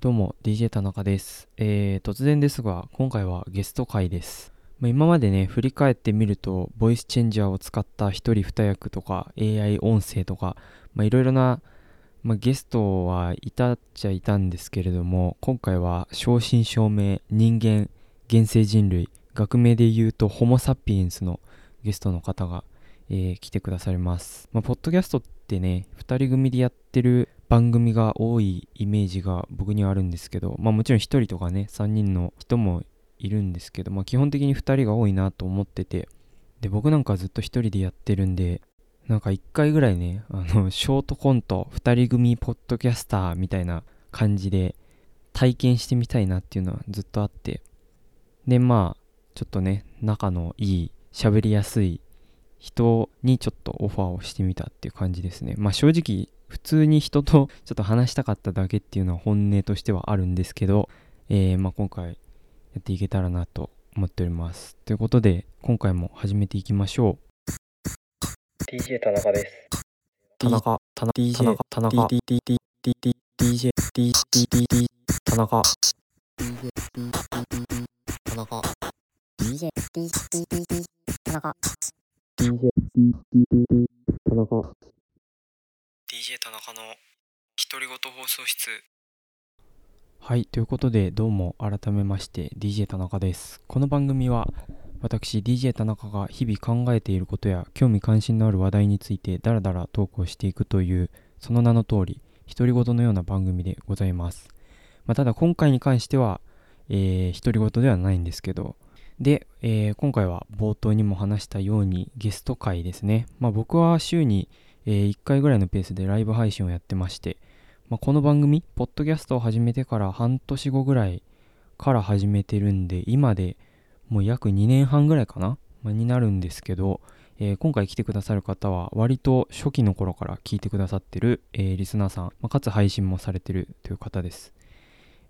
どうも DJ 田中です、えー、突然ですが今回はゲスト会です、まあ、今までね振り返ってみるとボイスチェンジャーを使った一人二役とか AI 音声とかいろいろな、まあ、ゲストはいたっちゃいたんですけれども今回は正真正銘人間現世人類学名で言うとホモ・サピエンスのゲストの方が、えー来てくださります、まあ、ポッドキャストってね2人組でやってる番組が多いイメージが僕にはあるんですけど、まあ、もちろん1人とかね3人の人もいるんですけど、まあ、基本的に2人が多いなと思っててで僕なんかずっと1人でやってるんでなんか1回ぐらいねあのショートコント2人組ポッドキャスターみたいな感じで体験してみたいなっていうのはずっとあってでまあちょっとね仲のいい喋りやすい人にちょっとオファーをしてみたっていう感じですね。まあ正直普通に人とちょっと話したかっただけっていうのは本音としてはあるんですけど、えーまあ、今回やっていけたらなと思っております。ということで今回も始めていきましょう。DJ 田中です。田中。田中。DJ 田中。DJ DJ 田中。田中 DJ DJ 田中 DJ 田中 DJ 田中の独り言放送室。はいということでどうも改めまして DJ 田中です。この番組は私 DJ 田中が日々考えていることや興味関心のある話題についてダラダラトークをしていくというその名の通り独り言のような番組でございます、まあ、ただ今回に関しては、えー、独り言ではないんですけどで、えー今回は冒頭にも話したようにゲスト会ですね。まあ、僕は週に、え1回ぐらいのペースでライブ配信をやってまして、まあ、この番組、ポッドキャストを始めてから半年後ぐらいから始めてるんで、今でもう約2年半ぐらいかな、まあになるんですけど、えー今回来てくださる方は割と初期の頃から聞いてくださってる、えーリスナーさん、まあかつ配信もされてるという方です。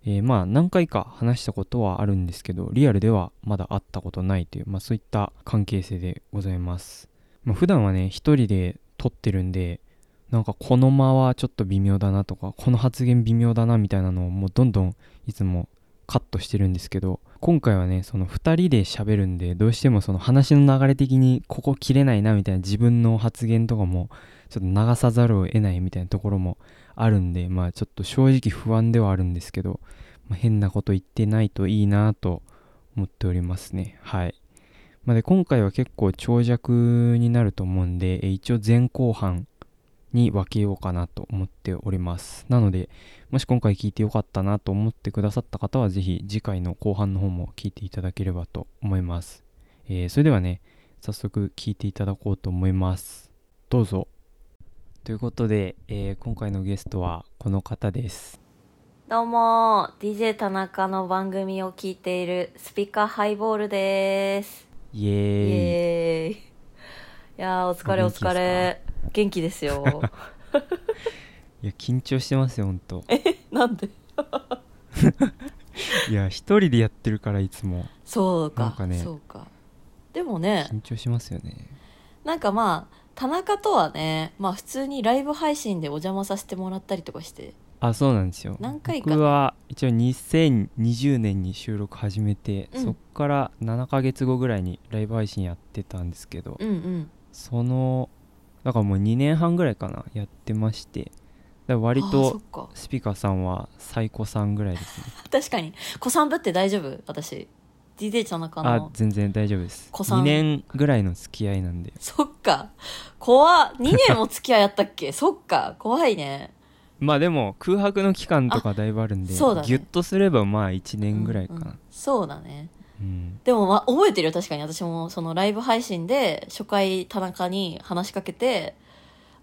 えーまあ何回か話したことはあるんですけどリアルではまだ会ったことないという、まあ、そういった関係性でございます、まあ、普段はね一人で撮ってるんでなんかこの間はちょっと微妙だなとかこの発言微妙だなみたいなのをもうどんどんいつもカットしてるんですけど今回はねその2人で喋るんでどうしてもその話の流れ的にここ切れないなみたいな自分の発言とかもちょっと流さざるを得ないみたいなところもあるんでまあちょっと正直不安ではあるんですけど、まあ、変なこと言ってないといいなと思っておりますね。はい、まあ、で今回は結構長尺になると思うんで一応前後半に分けようかなと思っております。なのでもし今回聞いてよかったなと思ってくださった方はぜひ次回の後半の方も聞いていただければと思います、えーそれではね早速聞いていただこうと思います。どうぞ。ということで、えー今回のゲストはこの方です。どうも DJ 田中の番組を聞いているスピカハイボールです。イイエーイ。エーイ。いやーお疲れお疲れ。元気ですよ。いや緊張してますよほんと。なんで？いや一人でやってるからいつも。そうかなんかねそうか。でもね緊張しますよね。なんかまあ田中とはねまあ普通にライブ配信でお邪魔させてもらったりとかして。あそうなんですよ。何回か。僕は一応2020年に収録始めて、うん。そっから7ヶ月後ぐらいにライブ配信やってたんですけど、うんうん。そのだからもう2年半ぐらいかなやってまして。割とスピカさんは最古さんぐらいですね。確かに。子さんぶって大丈夫？私 DJ 田中あの全然大丈夫です。古参2年ぐらいの付き合いなんで。そっか。怖っ。2年も付き合いあったっけ？そっか。怖いね。まあでも空白の期間とかだいぶあるんでそうだね。ギュッとすればまあ1年ぐらいかな、うんうん。そうだね。うん。でも、まあ、覚えてるよ確かに。私もそのライブ配信で初回田中に話しかけて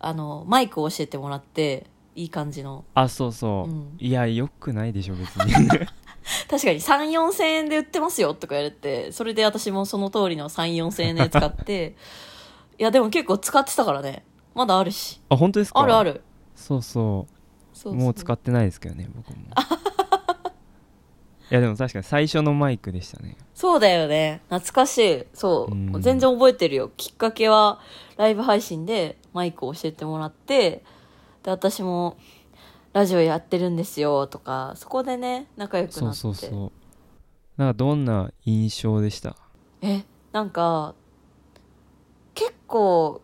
あのマイクを教えてもらっていい感じの。あそうそう、うん。いやよくないでしょ別に 確かに3 4千円で売ってますよとか言われてそれで私もその通りの3 4千円で使って いやでも結構使ってたからね。まだあるし。あ本当ですか？あるある。そうそう。そうそう。もう使ってないですけどね僕も。いやでも確かに最初のマイクでしたね。そうだよね。懐かしい。そう、うん。全然覚えてるよ。きっかけはライブ配信でマイクを教えてもらってで私もラジオやってるんですよとかそこでね仲良くそうなって。そうそう。なんかどんな印象でした？えなんか結構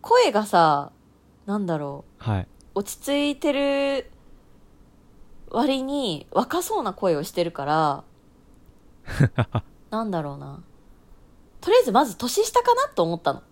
声がさなんだろう。はい。落ち着いてる割に若そうな声をしてるから なんだろうな。とりあえずまず年下かなと思ったの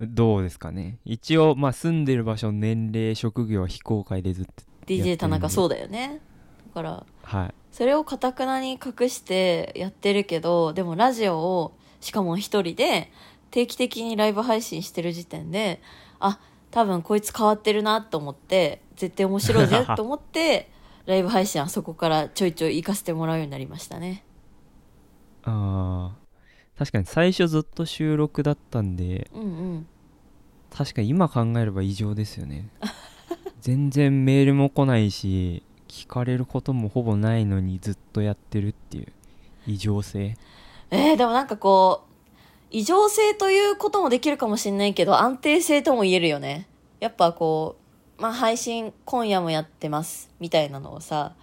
どうですかね？一応まあ住んでる場所年齢職業は非公開でずっと DJ 田中うそうだよね。だからはい。それをかたくなに隠してやってるけどでもラジオをしかも一人で定期的にライブ配信してる時点であ多分こいつ変わってるなと思って絶対面白いぜと思って ライブ配信はそこからちょいちょい行かせてもらうようになりましたね。あー確かに最初ずっと収録だったんでうんうん。確かに今考えれば異常ですよね。全然メールも来ないし聞かれることもほぼないのにずっとやってるっていう異常性。えー、でもなんかこう異常性ということもできるかもしれないけど安定性とも言えるよね。やっぱこうまあ配信今夜もやってますみたいなのをさ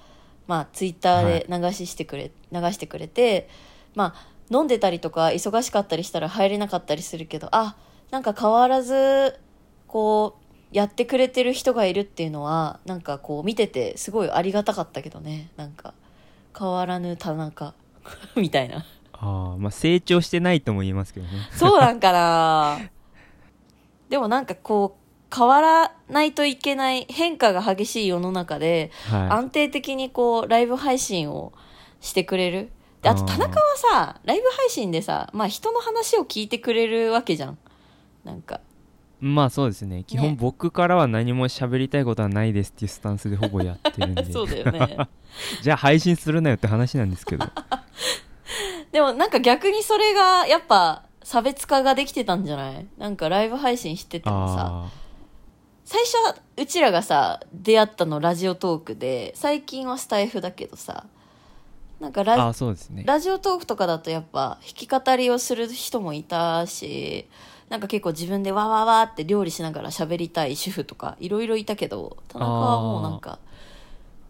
まあツイッターで流ししてくれ、流してくれてまあ飲んでたりとか忙しかったりしたら入れなかったりするけどあなんか変わらずこうやってくれてる人がいるっていうのはなんかこう見ててすごいありがたかったけどね。なんか変わらぬ田中 みたいな。ああまあ成長してないとも言えますけどね。そうなんかな。でもなんかこう変わらないといけない変化が激しい世の中では安定的にこうライブ配信をしてくれるであと田中はさライブ配信でさまあ人の話を聞いてくれるわけじゃん。なんか。いまあそうですね。基本ね僕からは何も喋りたいことはないですっていうスタンスでほぼやってるんで。そうだよね。じゃあ配信するなよって話なんですけど。でもなんか逆にそれがやっぱ差別化ができてたんじゃない？なんかライブ配信しててもさ。あ最初はうちらがさ出会ったのラジオトークで最近はスタイフだけどさなんかラーそうですね。ラジオトークとかだとやっぱ弾き語りをする人もいたしなんか結構自分でわわわって料理しながら喋りたい主婦とかいろいろいたけど田中はもうなんか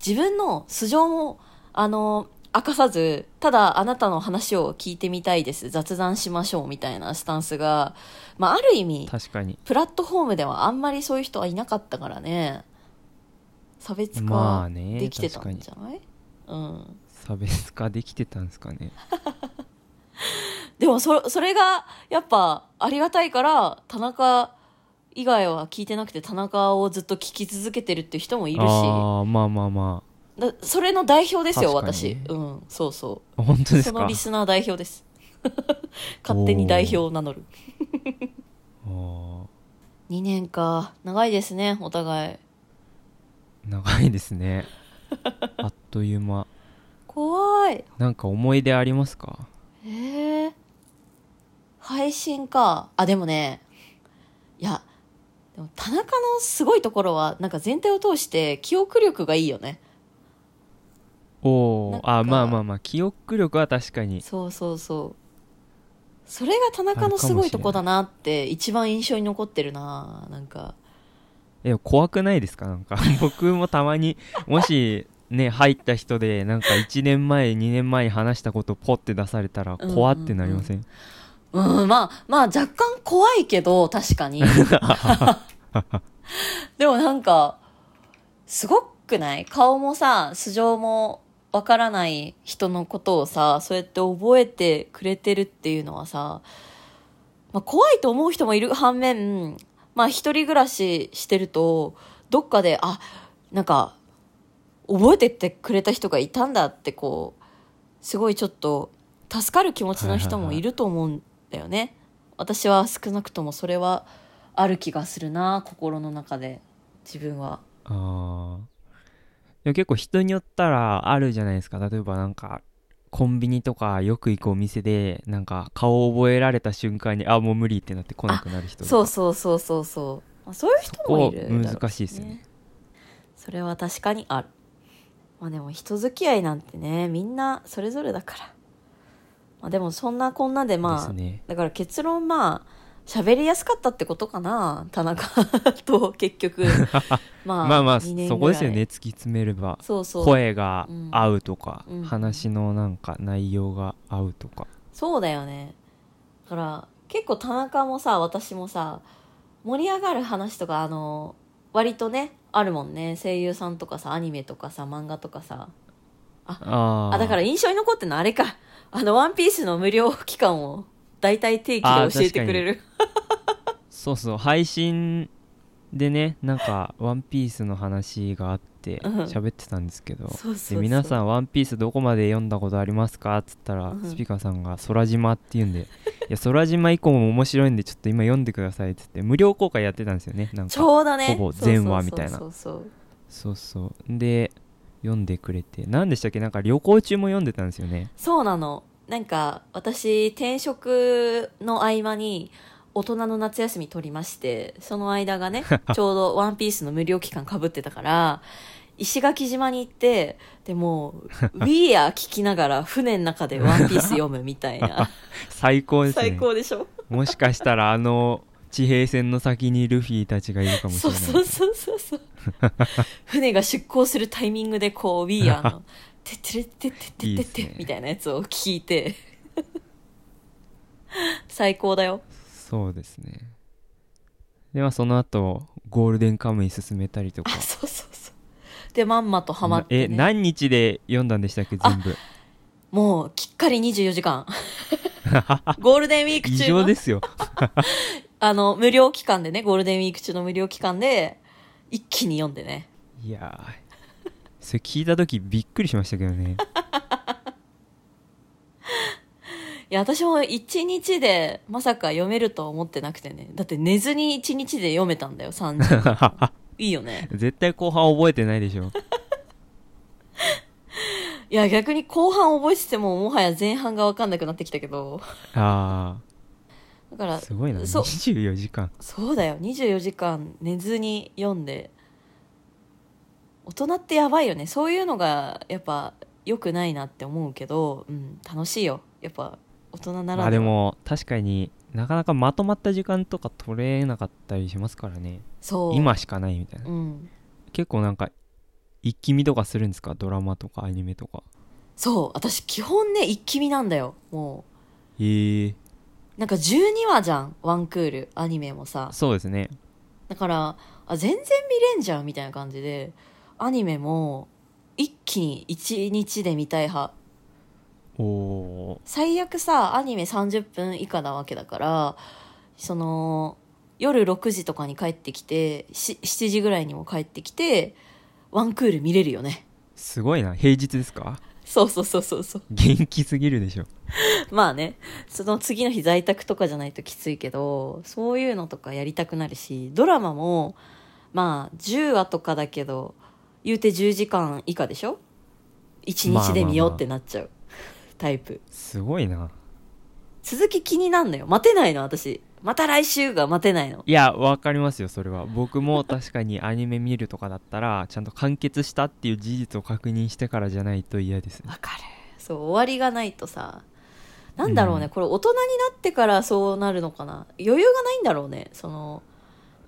自分の素性もあの明かさずただあなたの話を聞いてみたいです。雑談しましょうみたいなスタンスが、まあ、ある意味確かに。プラットフォームではあんまりそういう人はいなかったからね。差別化まあねできてたんじゃない、うん差別化できてたんですかね？でもそそれがやっぱありがたいから田中以外は聞いてなくて田中をずっと聞き続けてるっていう人もいるし。ああまあまあまだそれの代表ですよ、私。うんそうそあ本当うそですか？のリスナー代表です。勝手に代表を名乗る。あ2年か。長いですねお互い。ー長いですね。あっという間怖い。なんか思い出ありますか？えー、配信か。あでもねいやでも田中のすごいところはなんか全体を通して記憶力がいいよね。おおあまあまあまあ記憶力は確かに。そうそうそう。それが田中のすごいとこだなって一番印象に残ってるななんか。え怖くないですか？なんか。僕もたまにもしね入った人でなんか1年前2年前に話したことポッて出されたらうんうんうん。怖ってなりません,、うんまあまあ若干怖いけど確かに。でもなんかすごくない？顔もさ素性もわからない人のことをさそうやって覚えてくれてるっていうのはさ、まあ、怖いと思う人もいる反面まあ一人暮らししてるとどっかであなんか覚えてってくれた人がいたんだってこうすごいちょっと助かる気持ちの人もいると思うんだよね、私は少なくともそれはある気がするな心の中で。自分は。ああでも結構人によったらあるじゃないですか。例えばなんかコンビニとかよく行くお店でなんか顔を覚えられた瞬間にあもう無理ってなって来なくなる人とか。そうそうそうそうそう、まあ、そういう人もいるそこ難しいですよね。それは確かにあるまあでも人付き合いなんてねみんなそれぞれだから。まあでもそんなこんなでまあね。だから結論まあ喋りやすかったってことかな田中と結局。まあまあまあ2年ぐらい。そこですよね。突き詰めればそうそう。声が合うとか、うん。話のなんか内容が合うとか、そうだよね。だから結構田中もさ私もさ盛り上がる話とかあの割とねあるもんね。声優さんとかさアニメとかさ漫画とかさ。あー。あだから印象に残ってるの。あれか。あの「ワンピースの無料期間を大体定期で教えてくれる。そうそう。配信でねなんか「ワンピースの話があってうん。喋ってたんですけど、で皆さん「ワンピースどこまで読んだことありますか?」っつったら、うん。スピカさんが「空島」って言うんで「いや空島以降も面白いんでちょっと今読んでください」っつって無料公開やってたんですよねなんちかほぼ全話みたいな。そうそうそうそうで読んでくれて。何でしたっけ？なんか旅行中も読んでたんですよね。そうなの。なんか私転職の合間に大人の夏休み取りましてその間がね ちょうど「ワンピースの無料期間かぶってたから石垣島に行ってでもう「We Are」聞きながら船の中で「ワンピース読むみたいな。最高ですね。最高でしょ？もしかしたらあの地平線の先にルフィたちがいるかもしそうれない。そうそうそうそう 船が出港するタイミングでこう「We Are」の「てってれってってってってみたいなやつを聞いて最高だよそうですね。でまあその後ゴールデンカムイ進めたりとか。あそうそうそう。でまんまとハマって、ね、え何日で読んだんでしたっけ全部？もうきっかり24時間ゴールデンウィーク異中の。常ですよ。あの無料期間でねゴールデンウィーク中の無料期間で一気に読んでね。いやー。それ聞いた時びっくりしましたけどね いや私も1日でまさか読めるとは思ってなくてね。だって寝ずに1日で読めたんだよ30 いいよね。絶対後半覚えてないでしょ。いや逆に後半覚えててももはや前半が分かんなくなってきたけど。あだからあすごいな。そう。24時間。そうだよ。24時間寝ずに読んで。大人ってやばいよね。そういうのがやっぱ良くないなって思うけど、うん、楽しいよ。やっぱ大人ならまあでも確かになかなかまとまった時間とか取れなかったりしますからね。そう。今しかないみたいな。うん。結構なんか一気見とかするんですか？ドラマとかアニメとか。そう。私基本ね一気見なんだよ。もへえ。うなんか12話じゃん。ワンクール。アニメもさ。そうですね。だからあ全然見れんじゃんみたいな感じで。アニメも一気に1日で見たい派おお最悪さアニメ30分以下なわけだからその夜6時とかに帰ってきてし7時ぐらいにも帰ってきてワンクール見れるよね。すごいな。平日ですか？そうそうそうそうそう。元気すぎるでしょ。まあね。その次の日在宅とかじゃないときついけどそういうのとかやりたくなるしドラマもまあ10話とかだけど言うて10時間以下でしょ？1日で見ようってなっちゃう、タイプ。すごいな。続き気になんのよ。待てないの私。また来週が待てないの。いやわかりますよそれは。僕も 確かにアニメ見るとかだったらちゃんと完結したっていう事実を確認してからじゃないと嫌ですね。わかる。そう終わりがないとさ。なんだろうね、うん。これ大人になってからそうなるのかな。余裕がないんだろうね。その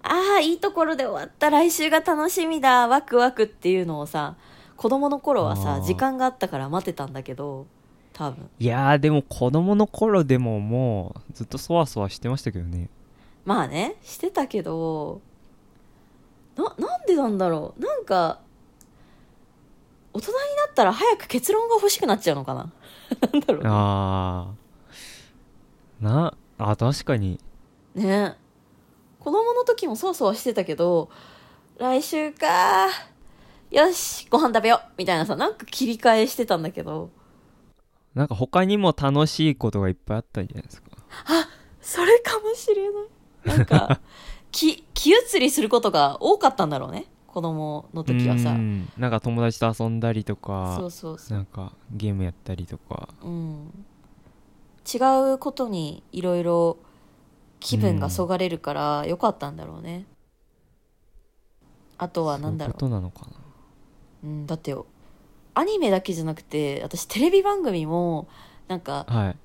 ああいいところで終わった。来週が楽しみだ。ワクワクっていうのをさ子供の頃はさ時間があったから待ってたんだけど多分。いやーでも子供の頃でももうずっとそわそわしてましたけどね。まあねしてたけどななんでなんだろう。なんか大人になったら早く結論が欲しくなっちゃうのかな。なんだろうね。あー。なあ確かに。ね。子供の時もそわそわしてたけど来週かよしご飯食べよう。みたいなさなんか切り替えしてたんだけどなんか他にも楽しいことがいっぱいあったんじゃないですか？それかもしれない。なんか 気気移りすることが多かったんだろうね。子供の時はさ。うん。なんか友達と遊んだりとそかうそうそう。なんかゲームやったりとか。うん。違うことにいろいろ気分がそがれるからよかったんだろうね、あとはなんだろう。そういうことなのかな？うん、だってよアニメだけじゃなくて私テレビ番組もなんかはい。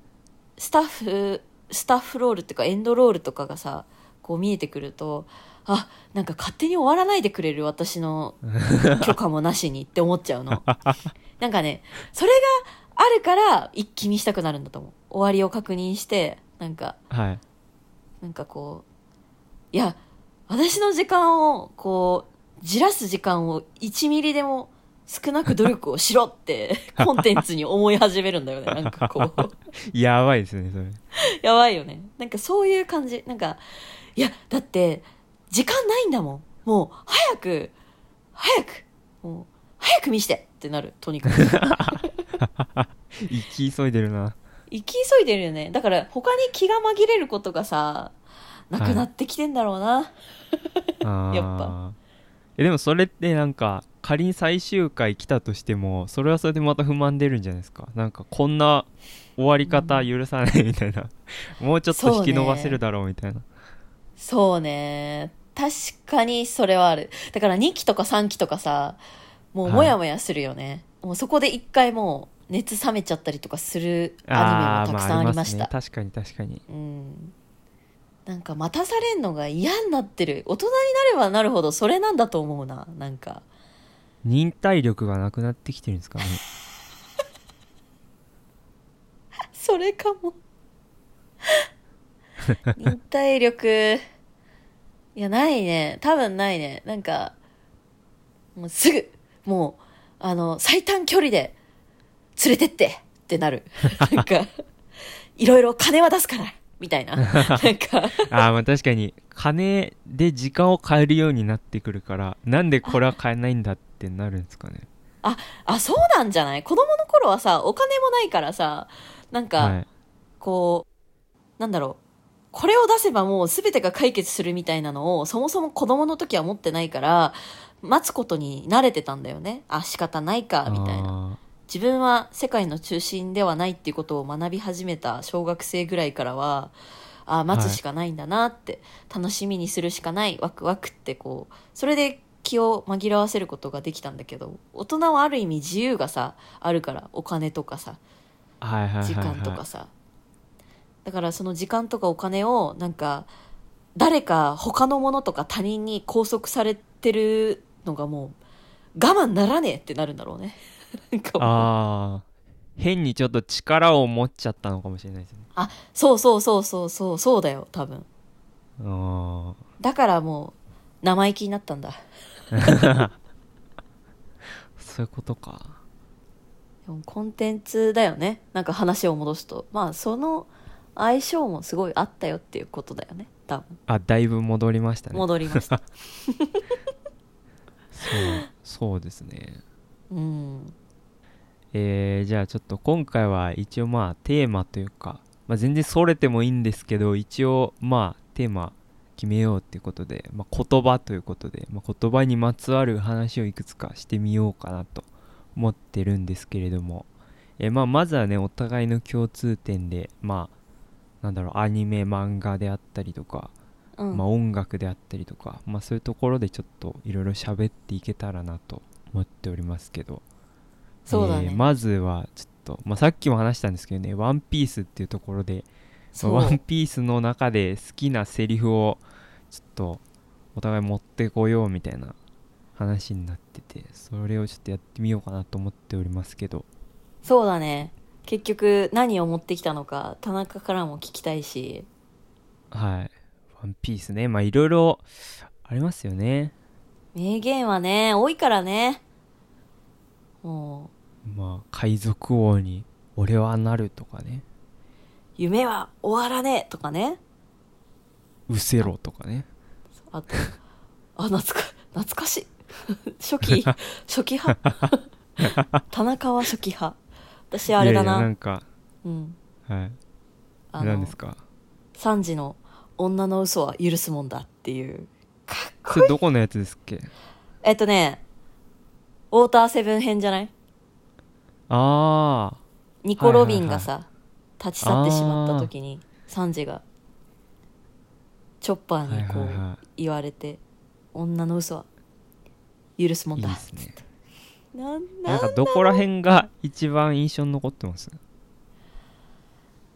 スタッフスタッフロールっていうかエンドロールとかがさこう見えてくるとあなんか勝手に終わらないでくれる私の 許可もなしにって思っちゃうの。なんかねそれがあるから一気にしたくなるんだと思う。終わりを確認してなんかはい。なんかこういや私の時間をこうじらす時間を1ミリでも少なく努力をしろって コンテンツに思い始めるんだよねなんかこう やばいですねそれやばいよね。なんかそういう感じ。なんか、いや、だって、時間ないんだもん。もう、早く、早く、もう、早く見してってなる、とにかく。生き急いでるな行き急いでるよね。だから、他に気が紛れることがさ、なくなってきてんだろうな。あーやっぱえでもそれってなんか仮に最終回来たとしてもそれはそれでまた不満出るんじゃないですか？なんかこんな終わり方許さないみたいな、もうちょっと引き伸ばせるだろうみたいなそうね。確かにそれはある。だから2期とか3期とかさ、もうはいもやもやするよね。もうそこで一回もう熱冷めちゃったりとかするアニメもたくさんありました。あー確かに確かにうん。なんか待たされんのが嫌になってる。大人になればなるほどそれなんだと思うな。なんか。忍耐力がなくなってきてるんですかね それかも。忍耐力。いや、ないね。多分ないね。なんか、もうすぐ、もう、あの、最短距離で連れてってってなる。なんか、いろいろ金は出すから、みたいな。なんか、ああまあ確かに金で時間を変えるようになってくるからなんでこれは変えないんだってなるんですかねあ、あ、そうなんじゃない？子供の頃はさ、お金もないからさ、なんか、はいこう、なんだろう。これを出せばもう全てが解決するみたいなのを、そもそも子供の時は持ってないから、待つことに慣れてたんだよね。あ、仕方ないか、みたいな。な自分は世界の中心ではないっていうことを学び始めた小学生ぐらいからは、あ、待つしかないんだなって、楽しみにするしかない、ワクワクってこう、それで気を紛らわせることができたんだけど、大人はある意味自由がさ、あるから、お金とかさ、はいはいはい、はい、時間とかさ。だからその時間とかお金をなんか誰か他のものとか他人に拘束されてるのがもう我慢ならねえってなるんだろうねなんかああ変にちょっと力を持っちゃったのかもしれないですね。あそうそうそうそうそうそうだよ多分。あだからもう生意気になったんだ。あ そういうことか。でもコンテンツだよね。なんか話を戻すと。まあその相性もすごいあったよっていうことだよね。多分。あだいぶ戻りましたね。戻りました。そうそうですね。うんえー、じゃあちょっと今回は一応まあテーマというか、まあ、全然それてもいいんですけど一応まあテーマ決めようっていうことで、まあ、言葉ということで、まあ、言葉にまつわる話をいくつかしてみようかなと思ってるんですけれども、えーまあ、まずはねお互いの共通点でまあなんだろうアニメ漫画であったりとか、うん。まあ、音楽であったりとか、まあ、そういうところでちょっといろいろ喋っていけたらなと思っておりますけどそうだね、えーまずはちょっと、まあ、さっきも話したんですけどね「ワンピースっていうところで「そう。ワンピースの中で好きなセリフをちょっとお互い持ってこようみたいな話になっててそれをちょっとやってみようかなと思っておりますけど。そうだね。結局何を持ってきたのか田中からも聞きたいし。はい「ワンピースね。まあいろいろありますよね。名言はね多いからねまあ海賊王に俺はなるとかね。夢は終わらねえとかね。うせろとかね。あとあ懐か懐かしい。初期 初期派。田中は初期派。私あれだな。やなんかうん。はい。何ですか？3時の女の嘘は許すもんだっていう。かっこそれどこのやつですっけ？えっとねウォーターセブン編じゃない？ああニコ・ロビンがさ、立ち去ってしまった時にサンジがチョッパーにこはいはいはう言われて女の嘘は許すもんだ。いいですね。なんなんなかどこら辺が一番印象に残ってます？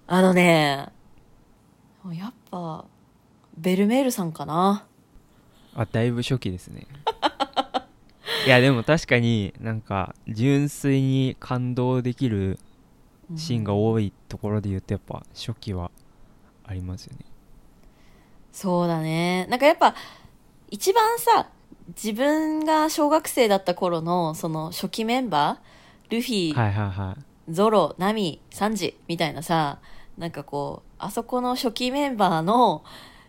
あのねやっぱベルメールさんかな。あだいぶ初期ですねいやでも確かになんか純粋に感動できるシーンが多いところで言うとやっぱ初期はありますよね。そうだね。なんかやっぱ一番さ自分が小学生だった頃のその初期メンバールフィ、はいはいはい。ゾロ、ナミ、サンジみたいなさ、なんかこう、あそこの初期メンバーの、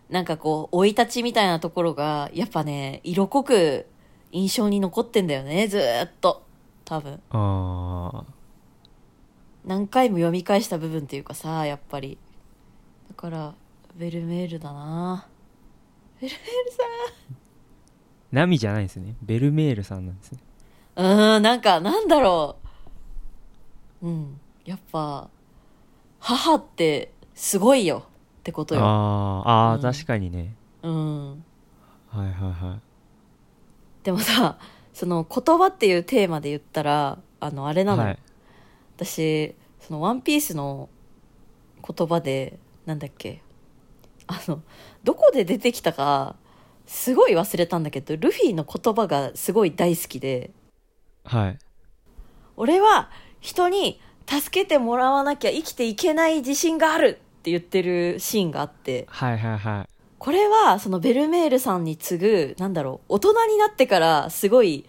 なんかこう、生い立ちみたいなところが、やっぱね、色濃く印象に残ってんだよね、ずーっと。多分。あ何回も読み返した部分っていうかさ、やっぱり。だから、ベルメールだなベルメールさーナミじゃないですねベルメールさんなんですねん。うーん、なんか、なんだろう。うん。やっぱ、母ってすごいよってことよ。あーあー、うん確かにねうん。はいはいはいでもさその言葉っていうテーマで言ったらあのあれなの。よ、はい。私その「ワンピースの言葉でなんだっけあのどこで出てきたかすごい忘れたんだけどルフィの言葉がすごい大好きで。はい。俺は人に助けてもらわなきゃ生きていけない自信があるって言ってるシーンがあって。はいはいはいこれはそのベルメールさんに次ぐなんだろう大人になってからすごい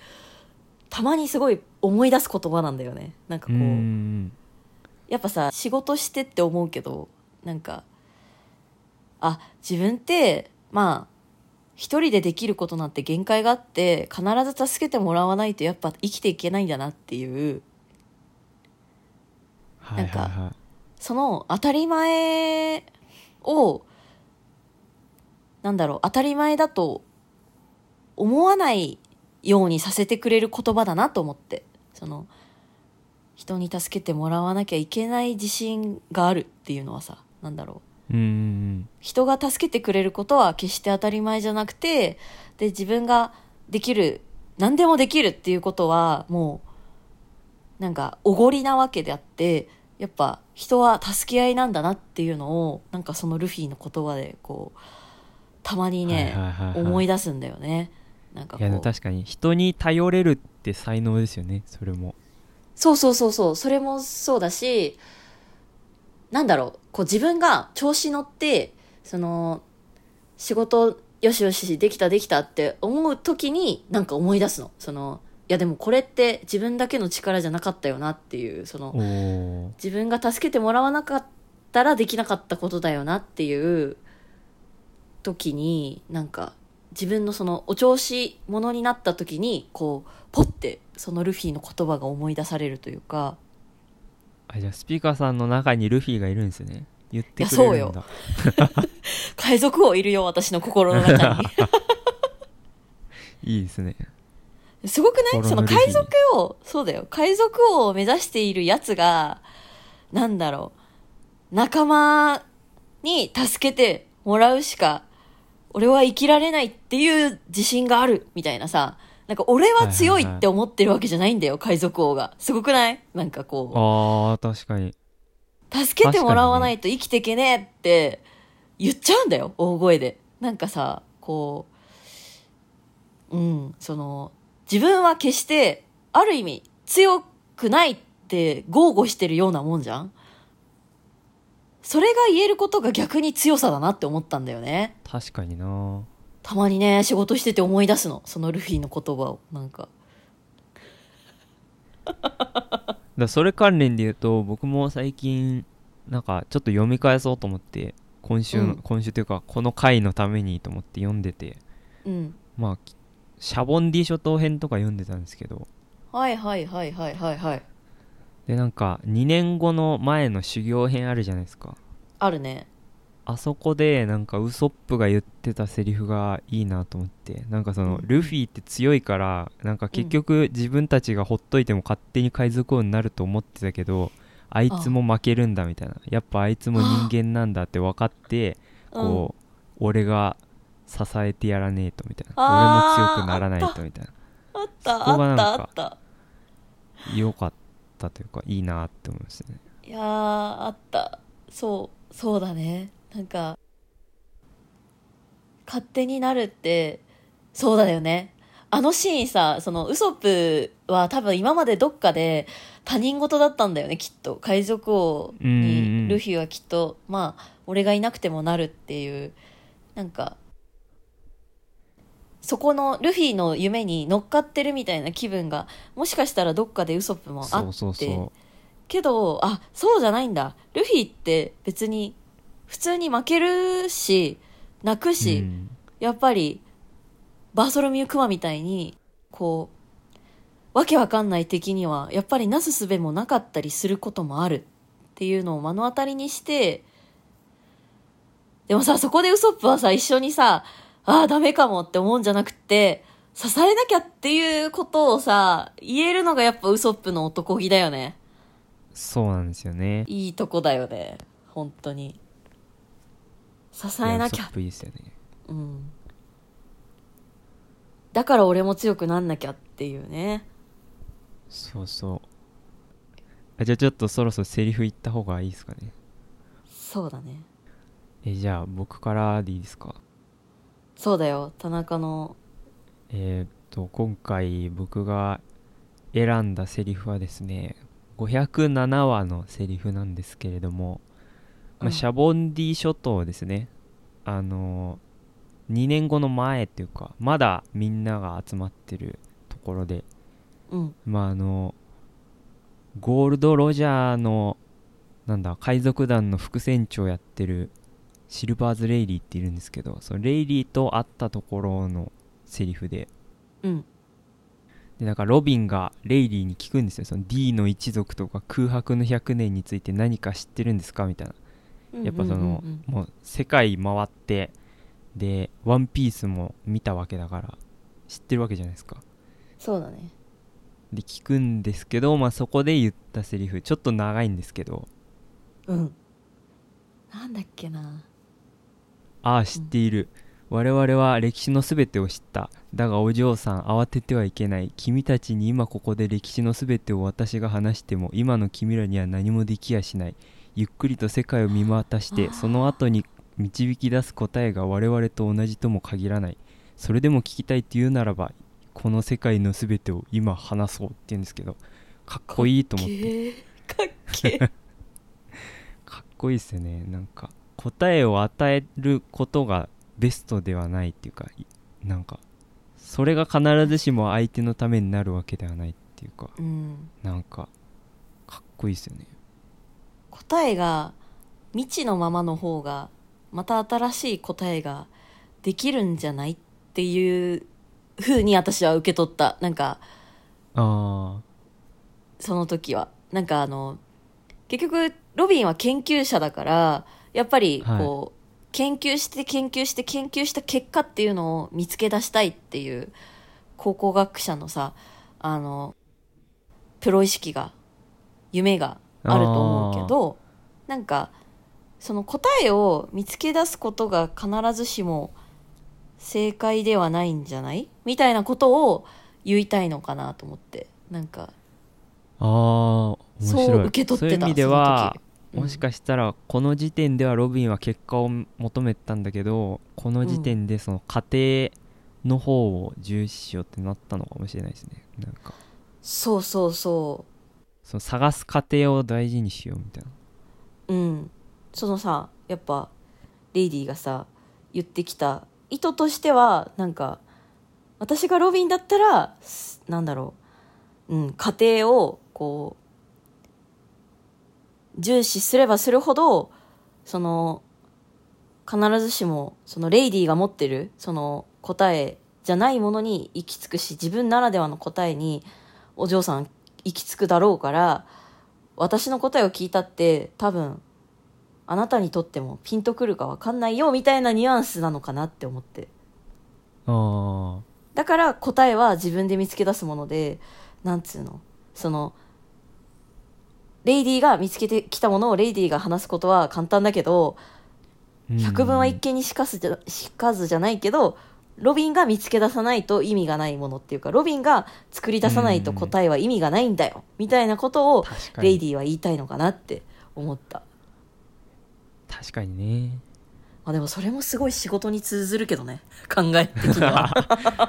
たまにすごい思い出す言葉なんだよね。なんかこうんやっぱさ仕事してって思うけどなんかあ自分ってまあ一人でできることなんて限界があって必ず助けてもらわないとやっぱ生きていけないんだなっていう。はいはいなんはいその当たり前をなんだろう当たり前だと思わないようにさせてくれる言葉だなと思って。その人に助けてもらわなきゃいけない自信があるっていうのはさなんだろう。うーん。人が助けてくれることは決して当たり前じゃなくてで自分ができる何でもできるっていうことはもうなんかおごりなわけであってやっぱ人は助け合いなんだなっていうのをなんかそのルフィの言葉でこうたまにね、はいはいはいはい。思い出すんだよね。なんかいや確かに人に頼れるって才能ですよねそれも。そうそうそうそう。それもそうだしなんだろう。こう自分が調子乗ってその仕事よしよしできたできたって思う時になんか思い出すの。そのいやでもこれって自分だけの力じゃなかったよなっていうその自分が助けてもらわなかったらできなかったことだよなっていう時になんか自分のそのお調子者になった時にこうポッてそのルフィの言葉が思い出されるというか。あじゃあスピーカーさんの中にルフィがいるんですね。言ってくれるんだ。海賊王いるよ私の心の中に。いいですね。すごくない？その海賊王そうだよ。海賊王を目指しているやつがなんだろう。仲間に助けてもらうしか俺は生きられないっていう自信があるみたいなさなんか俺は強いって思ってるわけじゃないんだよ、海賊王が。すごくない？なんかこあー確かに。う助けてもらわないと生きていけねえって言っちゃうんだよ大声で。なんかさこううんその自分は決してある意味強くないって豪語してるようなもんじゃんそれが言えることが逆に強さだなって思ったんだよね。確かにな。たまにね仕事してて思い出すの。そのルフィの言葉を。なんか。だそれ関連で言うと僕も最近なんかちょっと読み返そうと思って今週の、うん。今週というかこの回のためにと思って読んでて。うん。まあシャボンディ諸島編とか読んでたんですけど。はいはいはいはいはいはいでなんか2年後の前の修行編あるじゃないですか。あるね。あそこでなんかウソップが言ってたセリフがいいなと思って。なんかそのうん。ルフィって強いからなんか結局自分たちがほっといても勝手に海賊王になると思ってたけどあいつも負けるんだみたいな。やっぱあいつも人間なんだって分かってこう俺が支えてやらねえとみたいな。俺も強くならないとみたいな。あった。あったあった。良かったというかいいなって思いましたね。いやーあった。そうそうだね。なんか勝手になるってそうだよね。あのシーンさそのウソップは多分今までどっかで他人事だったんだよねきっと。海賊王にルフィはきっと。まあ俺がいなくてもなるっていうなんかそこのルフィの夢に乗っかってるみたいな気分がもしかしたらどっかでウソップもあって。そうそうそけどあそうじゃないんだ。ルフィって別に普通に負けるし泣くう。し、うん。やっぱりバーソロミュークマみたいにこうわけわかんない敵にはやっぱりなすすべもなかったりすることもあるっていうのを目の当たりにしてでもさそこでウソップはさ一緒にさああダメかもって思うんじゃなくって支えなきゃっていうことをさ言えるのがやっぱウソップの男気だよねそうなんですよね。いいとこだよね本当に支えなきゃウソップいいですよね。うんだから俺も強くなんなきゃっていうねそうそう。あじゃあちょっとそろそろセリフ言った方がいいですかね。そうだねえ、じゃあ僕からでいいですか？そうだよ田中の。えーっと、今回僕が選んだセリフはですね、507話のセリフなんですけれども、まあ、うん。シャボンディ諸島ですね。あの2年後の前っていうか、まだみんなが集まってるところで、うん。まああの、ゴールド・ロジャーの、なんだ、海賊団の副船長やってるシルバーズ・レイリーっているんですけど、そのレイリーと会ったところのセリフで、うん。でなんかロビンがレイリーに聞くんですよ。その D の一族とか空白の100年について何か知ってるんですかみたいな。やっぱその、うんうん。うんもう世界回ってでワンピースも見たわけだから知ってるわけじゃないですか。そうだね。で聞くんですけど、まあ、そこで言ったセリフ。ちょっと長いんですけど。うん。なんだっけなああ知っている、我々は歴史のすべてを知った。だがお嬢さん慌ててはいけない。君たちに今ここで歴史のすべてを私が話しても今の君らには何もできやしない。ゆっくりと世界を見渡してその後に導き出す答えが我々と同じとも限らない。それでも聞きたいって言うならばこの世界のすべてを今話そうって言うんですけどかっこいいと思って。かっけー。かっ こいいですよねなんか答えを与えることがベストではないっていうかいなんかそれが必ずしも相手のためになるわけではないっていうかうん。なんかかっこいいですよね。答えが未知のままの方がまた新しい答えができるんじゃないっていう風に私は受け取った。なんかあその時は。なんかあの結局ロビンは研究者だからやっぱりこう、研究して研究して研究した結果っていうのを見つけ出したいっていう考古学者のさあのプロ意識が夢があると思うけどなんかその答えを見つけ出すことが必ずしも正解ではないんじゃない？みたいなことを言いたいのかなと思ってなんかあああ面白い。そう受け取ってたそういう意味ではもしかしたらこの時点ではロビンは結果を求めてたんだけどこの時点でその過程の方を重視しようってなったのかもしれないですね。なんか。そうそうそその探す過程を大事にしようみたいな。ううん。そのさやっぱレイディがさ言ってきた意図としてはなんか私がロビンだったらすなんだろう。うん過程をこう重視すればするほどその必ずしもそのレイディが持ってるその答えじゃないものに行き着くし自分ならではの答えにお嬢さん行き着くだろうから私の答えを聞いたって多分あなたにとってもピンとくるか分かんないよみたいなニュアンスなのかなって思って。あだから答えは自分で見つけ出すものでなんつうのそのレイディが見つけてきたものをレイディが話すことは簡単だけどあ百聞は一見にしかずじゃしかずじゃないけどロビンが見つけ出さないと意味がないものっていうかロビンが作り出さないと答えは意味がないんだよみたいなことをレイディは言いたいのかなって思った。確かにね。あでもそれもすごい仕事に通ずるけどね考え的には。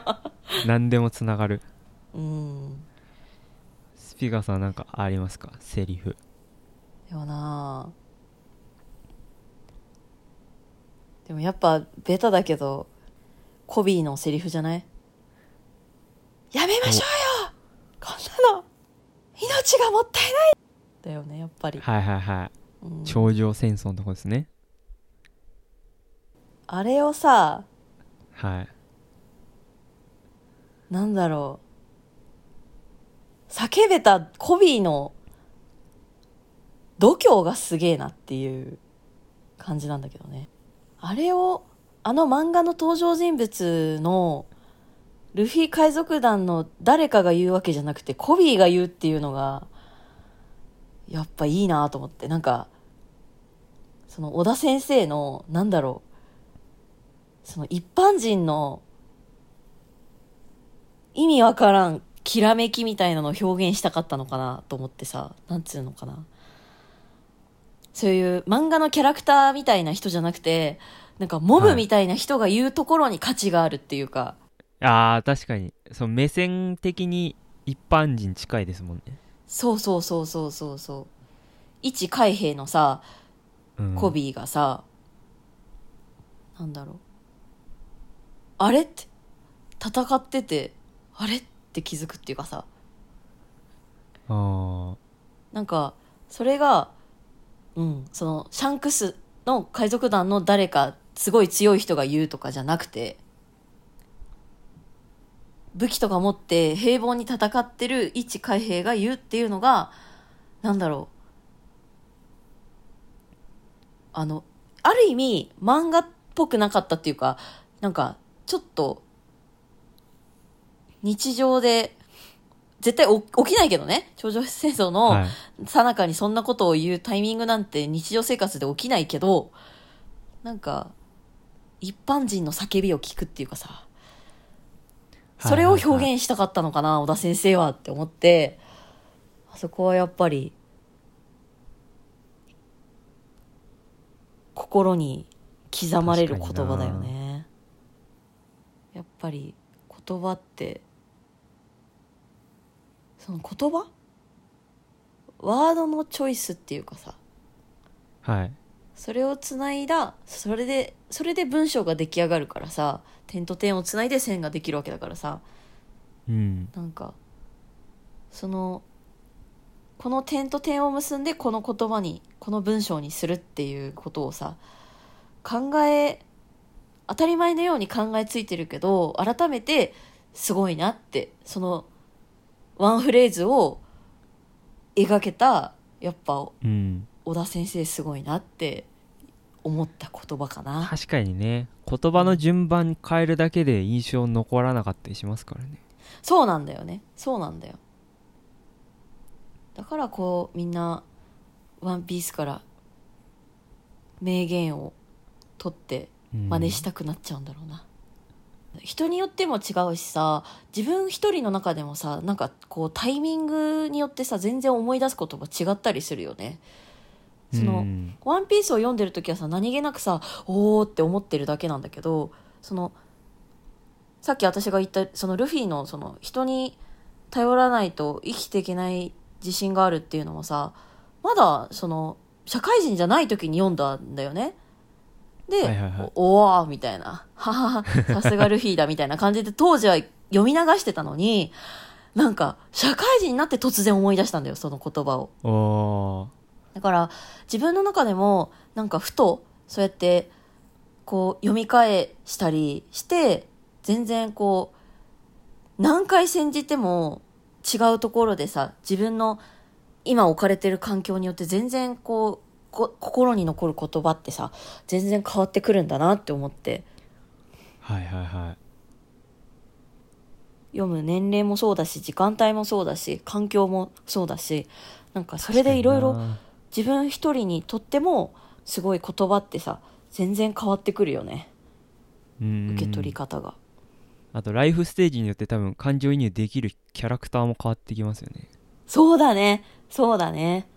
何でもつながる。うん。スピガーさんなんかありますか？セリフ。でもなあ。でもやっぱベタだけどコビーのセリフじゃない？やめましょうよ！こんなの！命がもったいない！だよねやっぱり、はいはいはい。うん。頂上戦争のとこですね。あれをさはい。なんだろう叫べたコビーの度胸がすげえなっていう感じなんだけどね。あれをあの漫画の登場人物のルフィ海賊団の誰かが言うわけじゃなくてコビーが言うっていうのがやっぱいいなと思って。なんかその小田先生のなんだろう。その一般人の意味わからんきらめきみたいなのを表現したかったのかなと思ってさなんつうのかな。そういう漫画のキャラクターみたいな人じゃなくてなんかモブみたいな人が言うところに価値があるっていうか、あー確かに。その目線的に一般人近いですもんね、そうそうそうそうそうそう。一海兵のさうん、コビーがさ、なんだろう。あれって戦っててあれって気づくっていうかさ。なんかそれがうんそのシャンクスの海賊団の誰かすごい強い人が言うとかじゃなくて武器とか持って平凡に戦ってる一海兵が言うっていうのがなんだろう。あのある意味漫画っぽくなかったっていうかなんかちょっと日常で絶対お起きないけどね。頂上戦争の、はい。さなかにそんなことを言うタイミングなんて日常生活で起きないけどなんか一般人の叫びを聞くっていうかさ。それを表現したかったのかな、小田先生はって思って。あそこはやっぱり心に刻まれる言葉だよね。やっぱり言葉ってその言葉？ワードのチョイスっていうかさ。はい。それをつないだそれでそれで文章が出来上がるからさ。点と点をつないで線ができるわけだからさ。うん。なんかそのこの点と点を結んでこの言葉にこの文章にするっていうことをさ考え当たり前のように考えついてるけど改めてすごいなってそのワンフレーズを描けたやっぱうん。小田先生すごいなって思った言葉かな。確かにね。言葉の順番変えるだけで印象残らなかったりしますからね。そうなんだよね。そうなんだよ。だからこうみんな「ワンピースから名言を取ってうん。真似したくなっちゃうんだろうな、人によっても違うしさ自分一人の中でもさなんかこうタイミングによってさ全然思い出す言葉違ったりするよねその、うんワンピースを読んでる時はさ何気なくさおーって思ってるだけなんだけどそのさっき私が言ったそのルフィのその人に頼らないと生きていけない自信があるっていうのもさまだその社会人じゃない時に読んだんだよね。で、はいはいはい。おおーみたいな、ははは、さすがルフィだみたいな感じで当時は読み流してたのに、なんか社会人になって突然思い出したんだよ、その言葉を。だから自分の中でもなんかふとそうやってこう読み返したりして全然こう何回煎じても違うところでさ自分の今置かれてる環境によって全然こうこ心に残る言葉ってさ全然変わってくるんだなって思って。はいはいはい。読む年齢もそうだし時間帯もそうだし環境もそうだしなんかそれでいろいろ自分一人にとってもすごい言葉ってさ全然変わってくるよね。うん。受け取り方が。あとライフステージによって多分感情移入できるキャラクターも変わってきますよね。そうだね。そうだね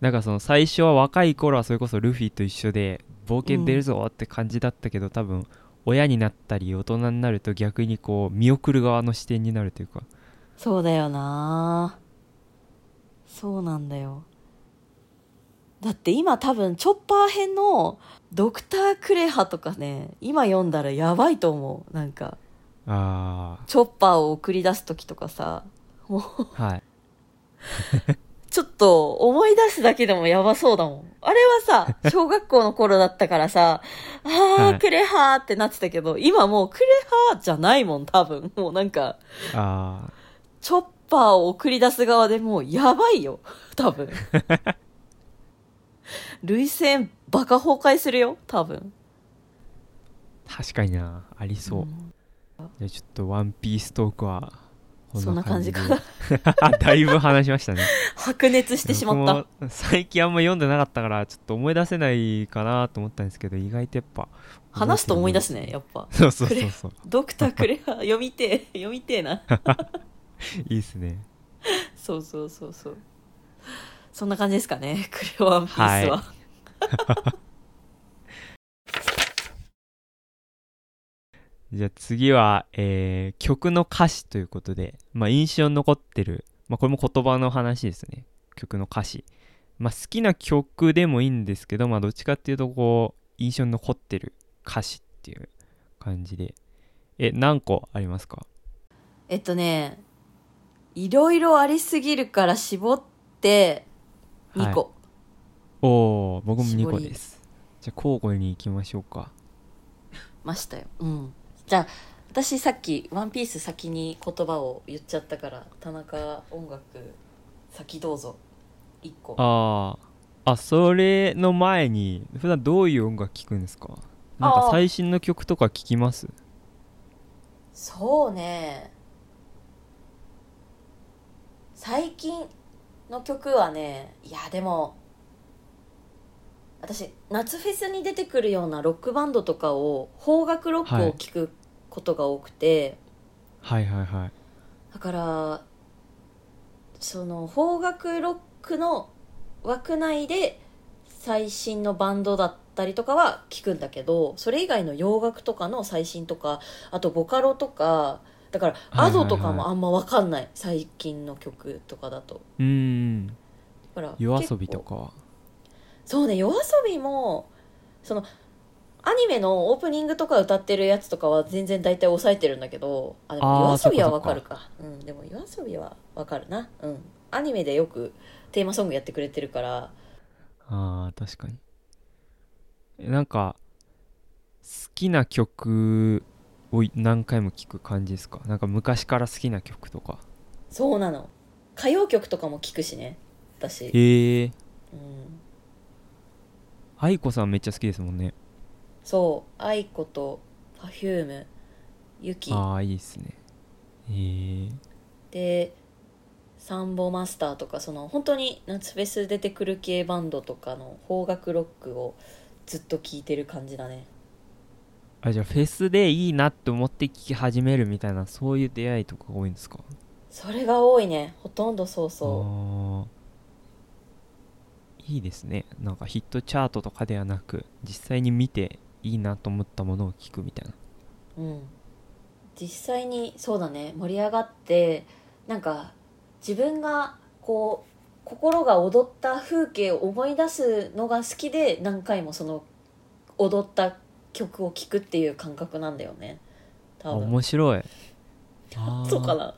なんかその最初は若い頃はそれこそルフィと一緒で冒険出るぞって感じだったけど、多分親になったり大人になると逆にこう見送る側の視点になるというか。そうだよな。そうなんだよ。だって今多分チョッパー編のドクター・クレハとかね今読んだらやばいと思う。なんかあチョッパーを送り出す時とかさ。もう。あはい ちょっと思い出すだけでもやばそうだもん。あれはさ、小学校の頃だったからさ、あー、はいクレハーってなってたけど、今もうクレハーじゃないもん、多分。もうなんか、ああチョッパーを送り出す側でもうやばいよ、多分。類線バカ崩壊するよ、多分。確かになありそう、んじゃあちょっとワンピーストークはこそんな感じかでな。だいぶ話しましたね白熱してしまった。最近あんま読んでなかったからちょっと思い出せないかなと思ったんですけど意外とやっぱ話すと思い出すね、やっぱ。そうそうそうそうドクタークレハー読みてえ、読みてえな。いいっすねそうそうそうそう。そんな感じですかね、クレワンピースは。はじゃあ次は、えー曲の歌詞ということで、まあ、印象に残ってる、まあ、これも言葉の話ですね。曲の歌詞、まあ、好きな曲でもいいんですけど、まあ、どっちかっていうとこう印象に残ってる歌詞っていう感じで。え何個ありますか？えっとね、いろいろありすぎるから絞って2個。おお僕も2個です。じゃあ交互に行きましょうか。ましたよ。うん。じゃあ、私さっき、ワンピース先に言葉を言っちゃったから、田中音楽先どうぞ。1個。あああそれの前に普段どういう音楽聴くんですか？なんか最新の曲とか聴きます？そうね。最近の曲はね、いやでも、私、夏フェスに出てくるようなロックバンドとかを、邦楽ロックを聴くことが多くて、はいはいはい。だから、その、邦楽ロックの枠内で最新のバンドだったりとかは聞くんだけど、それ以外の洋楽とかの最新とか、あとボカロとか、だから、はいはいはい。アドとかもあんまわかんない。最近の曲とかだと。うーんだから夜遊びとかは？そうね、夜遊びも、その、アニメのオープニングとか歌ってるやつとかは全然大体抑えてるんだけど、あ、でも夜遊びはわかそっかかるか。うん、でも夜遊びはわかるな。うん。アニメでよくテーマソングやってくれてるから、あー確かにえなんか好きな曲を何回も聴く感じですか？なんか昔から好きな曲とかそうなの。歌謡曲とかも聞くしね、私。へえうん。愛子さんめっちゃ好きですもんねそう、愛子と Perfume、ユキ。ああいいっすね。へえで、サンボマスターとか、その本当に夏フェス出てくる系バンドとかの邦楽ロックをずっと聴いてる感じだね。あじゃあフェスでいいなって思って聴き始めるみたいなそういう出会いとかが多いんですか？それが多いね。ほとんどそうそあー。いいですね。なんかヒットチャートとかではなく実際に見ていいなと思ったものを聞くみたいなう。うん。実際にそうだね、盛り上がって、なんか自分がこう、心が踊った風景を思い出すのが好きで何回もその踊った曲を聴くっていう感覚なんだよね。あ多分。面白い そうかな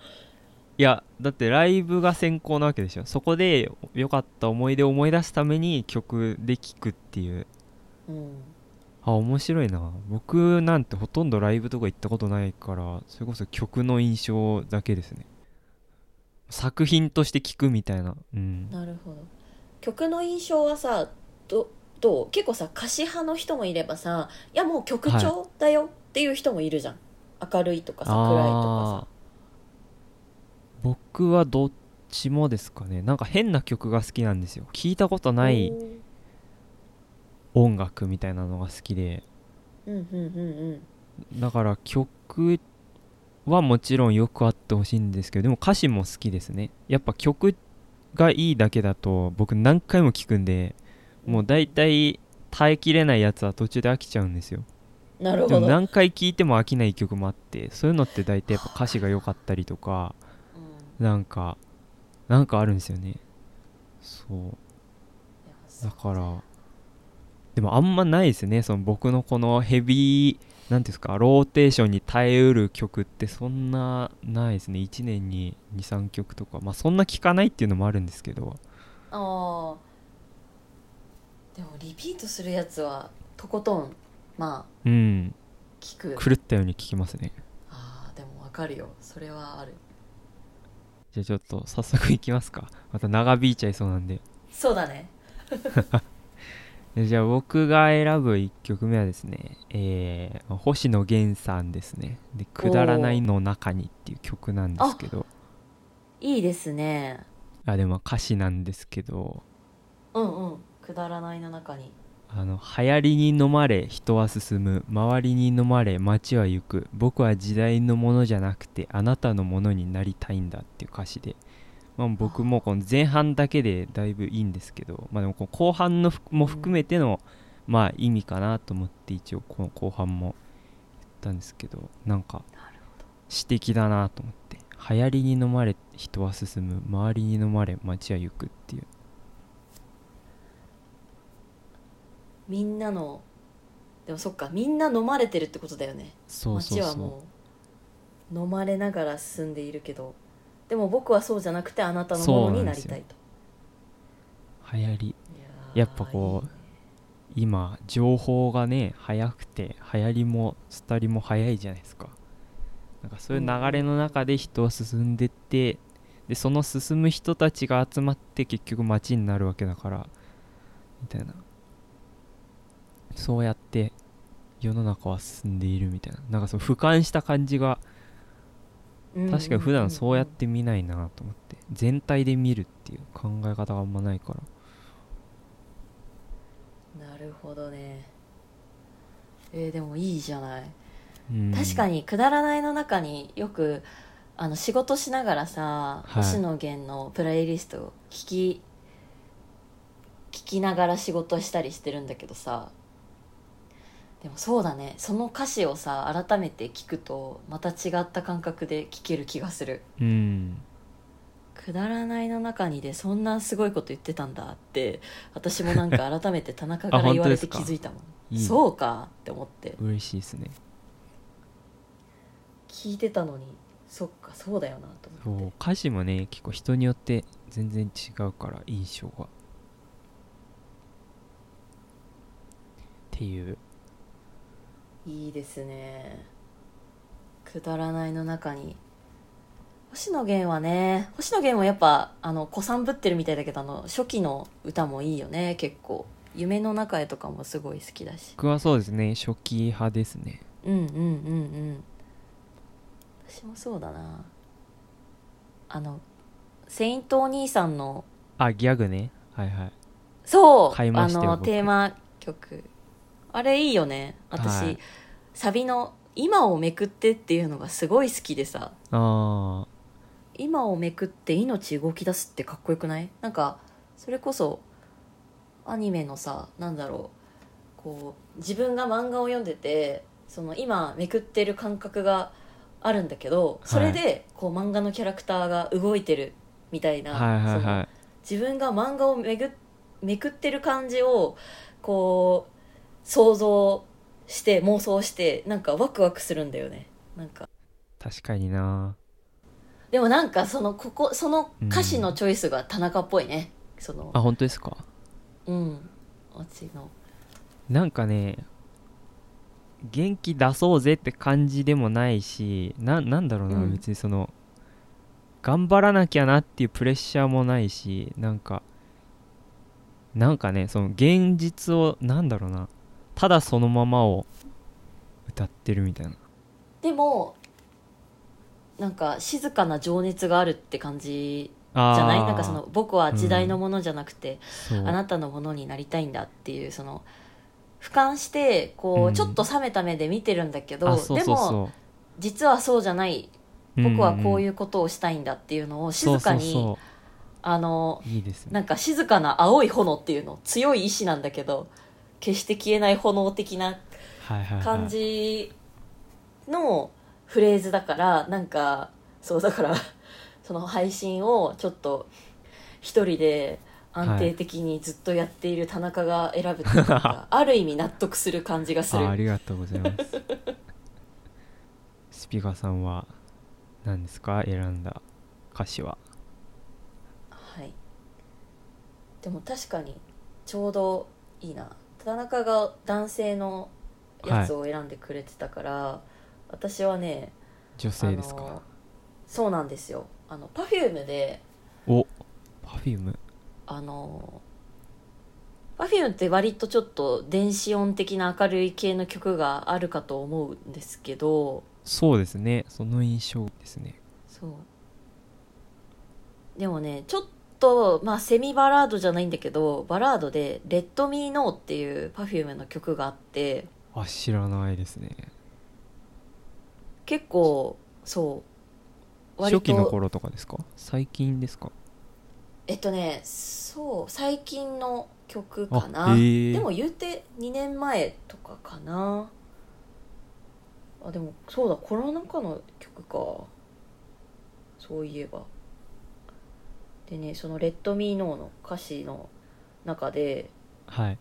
いやだってライブが先行なわけでしょそこで良かった思い出を思い出すために曲で聴くっていううん。あ面白いな。僕なんてほとんどライブとか行ったことないからそれこそ曲の印象だけですね。作品として聴くみたいな。うん。なるほど。曲の印象はさどどう？結構さ歌詞派の人もいればさいやもう曲調だよっていう人もいるじゃん、明るいとかさ暗いとかあー僕はどっちもですかね。なんか変な曲が好きなんですよ。聞いたことさない音楽みたいなのが好きで。うんうんうんだから曲はもちろんよくあってほしいんですけどでも歌詞も好きですね。やっぱ曲がいいだけだと僕何回も聞くんでもう大体耐えきれないやつは途中で飽きちゃうんですよ。なるほど、でも何回聴いても飽きない曲もあってそういうのって大体やっぱ歌詞が良かったりとかうん。なんかなんかあるんですよね。そう。だからでもあんまないですね。その僕のこのヘビーなんていうんですかローテーションに耐えうる曲ってそんなないですね。1年に23曲とか。まあそんな聴かないっていうのもあるんですけど。ああでもリピートするやつはとことんまあうん。聞く。狂ったように聴きますね。ああでもわかるよ。それはある。じゃあちょっと早速いきますか。また長引いちゃいそうなんで。そうだね。で じゃあ僕が選ぶ1曲目はですね、えー星野源さんですね。で「くだらないの中に」っていう曲なんですけど。いいですね。あでも歌詞なんですけど。うんうん。くだらないの中に。あの流行りに飲まれ人は進む。周りに飲まれ街は行く。僕は時代のものじゃなくてあなたのものになりたいんだっていう歌詞で、まあ、僕もこの前半だけでだいぶいいんですけど、まあ、でも後半のふも含めての、まあ意味かなと思って一応この後半も言ったんですけどなんか詩的だなと思って流行りに飲まれ人は進む周りに飲まれ街は行くっていう。みんなのでもそっかみんな飲まれてるってことだよね。そうそうそう。街はもう飲まれながら進んでいるけどでも僕はそうじゃなくてあなたのものになりたいと。流行り。やっぱこう今情報がね早くて流行りも廃りも早いじゃないですか。なんかそういう流れの中で人は進んでってでその進む人たちが集まって結局街になるわけだからみたいな。そうやって世の中は進んでいるみたいな。なんかその俯瞰した感じが確かに普段そうやって見ないなと思って。全体で見るっていう考え方があんまないから。なるほどね。えーでもいいじゃない。うん。確かに「くだらない」の中によくあの仕事しながらさ、はい。星野源のプレイリストを聞き聞きながら仕事したりしてるんだけどさでもそうだね。その歌詞をさ改めて聞くとまた違った感覚で聴ける気がする。うん「くだらない」の中にでそんなすごいこと言ってたんだって私もなんか改めて田中から言われて気づいたもん。そうかって思って。嬉しいですね。聞いてたのにそっかそうだよなとそ思って。う歌詞もね結構人によって全然違うから印象が。っていういいですね。くだらないの中に。星野源はね星野源もやっぱあの子さんぶってるみたいだけどあの初期の歌もいいよね結構。夢の中へとかもすごい好きだし。僕はそうですね初期派ですね。うんうんうんうん。私もそうだな。あのセイントお兄さんのあギャグね。はいはい。そうあの僕。テーマ曲あれいいよね。私、はい。サビの「今をめくって」っていうのがすごい好きでさ。あ今をめくって命動き出すってかっこよくない？なんかそれこそアニメのさなんだろう。こう自分が漫画を読んでてその今めくってる感覚があるんだけどそれでこう漫画のキャラクターが動いてるみたいな、あはいはい。そのはい自分が漫画をめぐめくってる感じをこう想像して妄想してなんかワクワクするんだよね。なんか。確かにな。でもなんかそのここその歌詞のチョイスが田中っぽいね、その。あ本当ですか？うん。私の。なんかね元気出そうぜって感じでもないしななんだろうな、うん。別にその頑張らなきゃなっていうプレッシャーもないしなんかなんかねその現実をなんだろうなただそのままを歌ってるみたいな。でもなんか静かな情熱があるって感じじゃない？なんかその僕は時代のものじゃなくて、そう。あなたのものになりたいんだっていうその俯瞰してこう、うん。ちょっと冷めた目で見てるんだけどでもそ実はそうじゃない。僕はこういううことをしたいんだっていうのを静かに、あのいいね。なんか静かな青い炎っていうの強い意志なんだけど決して消えない炎的なはいはいはい。感じのフレーズだからなんかそうだから その配信をちょっと一人で安定的にずっとやっている田中が選ぶっていうのが ある意味納得する感じがする。あありがとうございます。スピガさんは何ですか？選んだ歌詞は。はい。でも確かにちょうどいいな田中が男性のやつを選んでくれてたから、私はね女性ですか？そうなんですよ。あの Perfume でお Perfume あの Perfume って割とちょっと電子音的な明るい系の曲があるかと思うんですけどそうですね。その印象ですね。そう。でもねちょっとまあセミバラードじゃないんだけどバラードで「Let Me Know」っていう Perfume の曲があってあ知らないですね。結構そう割初期のと頃とかですか？最近ですか？えっとねそう最近の曲かな、あへーでも言うて2年前とかかな。あでもそうだコロナ禍の曲か。そういえばでねその「レッド・ミー・ノー」の歌詞の中ではい。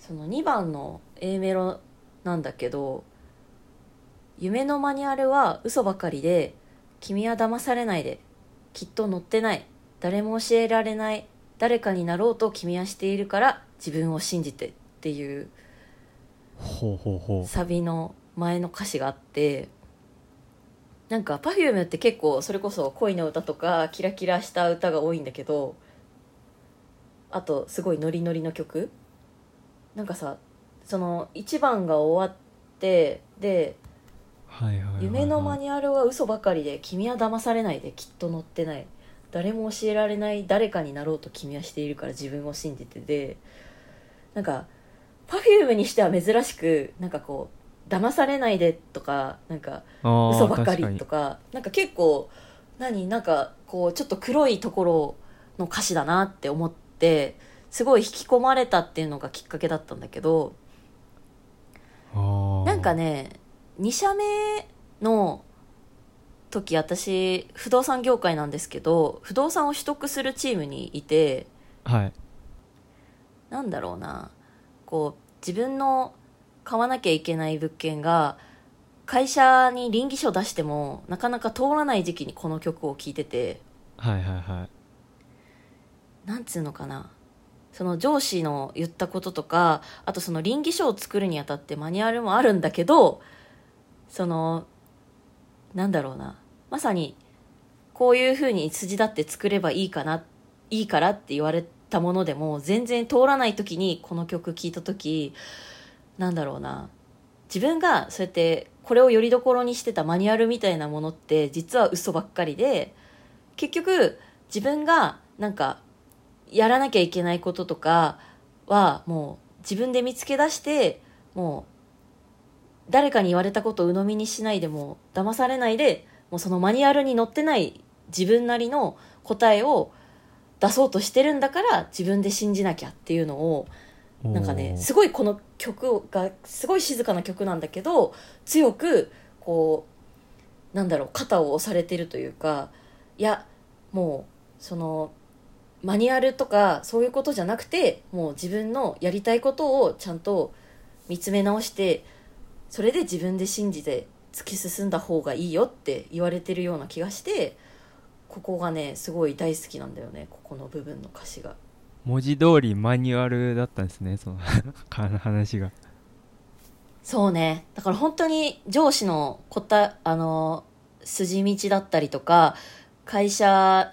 その2番の A メロなんだけど「夢のマニュアルは嘘ばかりで君は騙されないできっと乗ってない誰も教えられない誰かになろうと君はしているから自分を信じて」っていう。サビの前の歌詞があってなんか Perfume って結構それこそ恋の歌とかキラキラした歌が多いんだけどあとすごいノリノリの曲。なんかさその1番が終わってで夢のマニュアルは嘘ばかりで君は騙されないできっと乗ってない。誰も教えられない誰かになろうと君はしているから自分を信じて。でなんか Perfume にしては珍しくなんかこう騙されないでとかなんか嘘ばっかり確とかなんか結構何？なんかこうちょっと黒いところの歌詞だなって思ってすごい引き込まれたっていうのがきっかけだったんだけどなんかね2社目の時私不動産業界なんですけど不動産を取得するチームにいてはい。なんだろうなこう自分の買わなきゃいけない物件が会社に倫理書出してもなかなか通らない時期にこの曲を聴いてて。はいはいはい。なんつうのかな。その上司の言ったこととかあとその倫理書を作るにあたってマニュアルもあるんだけどそのなんだろうな。まさにこういうふうに筋立って作ればいいかないいからって言われたものでも全然通らない時にこの曲聴いた時なんだろうな。自分がそうやってこれをよりどころにしてたマニュアルみたいなものって実は嘘ばっかりで結局自分がなんかやらなきゃいけないこととかはもう自分で見つけ出してもう誰かに言われたことを鵜呑みにしないでも騙されないでもうそのマニュアルに載ってない自分なりの答えを出そうとしてるんだから自分で信じなきゃっていうのをなんかねすごいこの曲がすごい静かな曲なんだけど強くこうなんだろう肩を押されてるというかいやもうそのマニュアルとかそういうことじゃなくてもう自分のやりたいことをちゃんと見つめ直してそれで自分で信じて突き進んだ方がいいよって言われてるような気がしてここがねすごい大好きなんだよねここの部分の歌詞が。文字通りマニュアルだったんですねその 話が。そうね。だから本当に上司のこたあの筋道だったりとか会社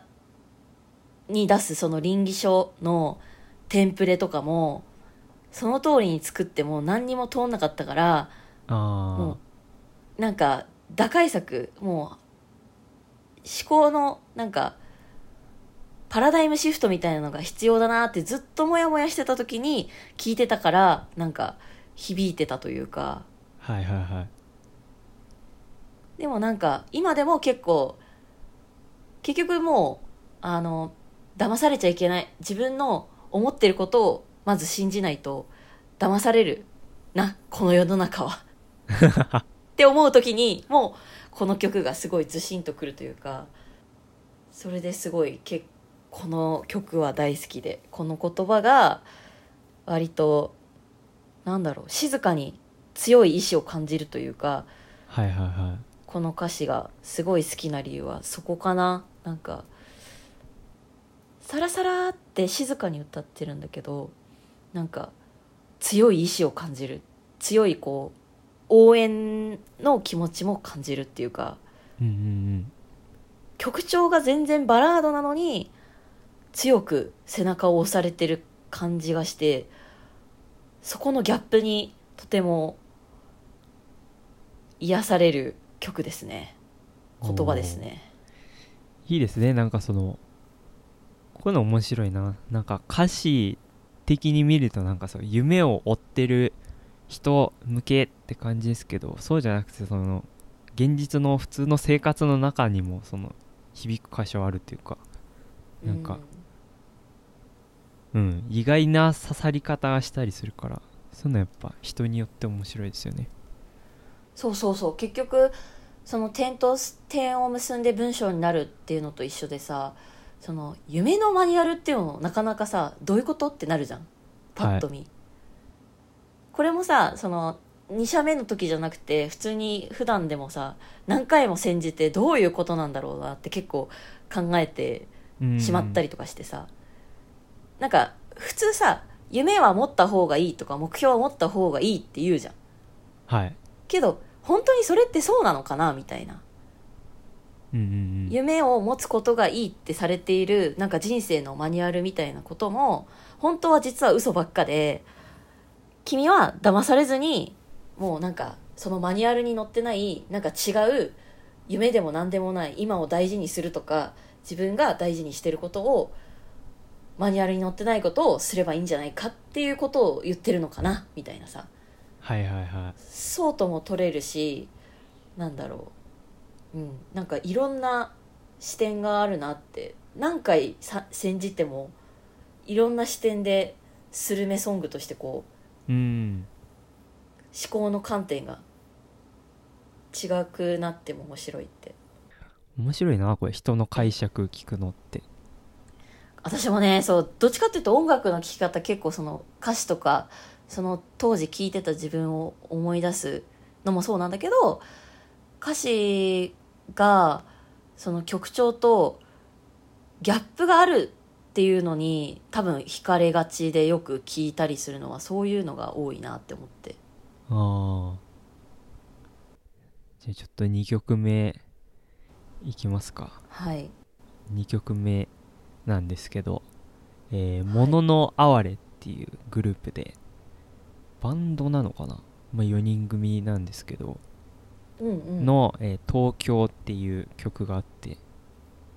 に出すその倫理書のテンプレとかもその通りに作っても何にも通んなかったからあもうなんか打開策もう思考のなんかパラダイムシフトみたいなのが必要だなってずっとモヤモヤしてた時に聞いてたからなんか響いてたというか。はいはいはいでもなんか今でも結構結局もうあの騙されちゃいけない。自分の思ってることをまず信じないと騙されるなこの世の中は。って思う時にもうこの曲がすごいずしんとくるというか。それですごいけこの曲は大好きでこの言葉が割となんだろう静かに強い意志を感じるというかはいはいはい。この歌詞がすごい好きな理由はそこかな。なんかサラサラって静かに歌ってるんだけどなんか強い意志を感じる。強いこう応援の気持ちも感じるっていうかうんうん曲調が全然バラードなのに強く背中を押されてる感じがしてそこのギャップにとても癒される曲ですね。言葉ですね。いいですね。なんかそのこういうの面白いな。なんか歌詞的に見るとなんかそう夢を追ってる人向けって感じですけどそうじゃなくてその現実の普通の生活の中にもその響く箇所あるっていうかなんかうん。意外な刺さり方がしたりするから。そういうのやっぱ人によって面白いですよね。そうそうそう。結局その点と点を結んで文章になるっていうのと一緒でさその夢のマニュアルっていうのもなかなかさどういうことってなるじゃん。パッと見、これもさその2社目の時じゃなくて普通に普段でもさ何回も煎じてどういうことなんだろうなって結構考えてうんしまったりとかしてさ、なんか普通さ夢は持った方がいいとか目標は持った方がいいって言うじゃん。はい。けど本当にそれってそうなのかなみたいな。うんうんうん。夢を持つことがいいってされているなんか人生のマニュアルみたいなことも本当は実は嘘ばっかで君は騙されずにもうなんかそのマニュアルに載ってないなんか違う夢でも何でもない今を大事にするとか自分が大事にしてることをマニュアルに載ってないことをすればいいんじゃないかっていうことを言ってるのかなみたいなさ。はいはいはい。そうとも取れるしなんだろう。うん。なんかいろんな視点があるなって。何回さ煎じてもいろんな視点でスルメソングとしてこううん。思考の観点が違くなっても面白いって。面白いなこれ。人の解釈聞くのって私もねそうどっちかっていうと音楽の聴き方結構その歌詞とかその当時聴いてた自分を思い出すのもそうなんだけど歌詞がその曲調とギャップがあるっていうのに多分惹かれがちでよく聞いたりするのはそういうのが多いなって思って。ああじゃあちょっと2曲目いきますか。はい。2曲目なんですけど「えーもののあわれ」っていうグループでバンドなのかな、まあ、4人組なんですけどうんうん。の、えー東京」っていう曲があって、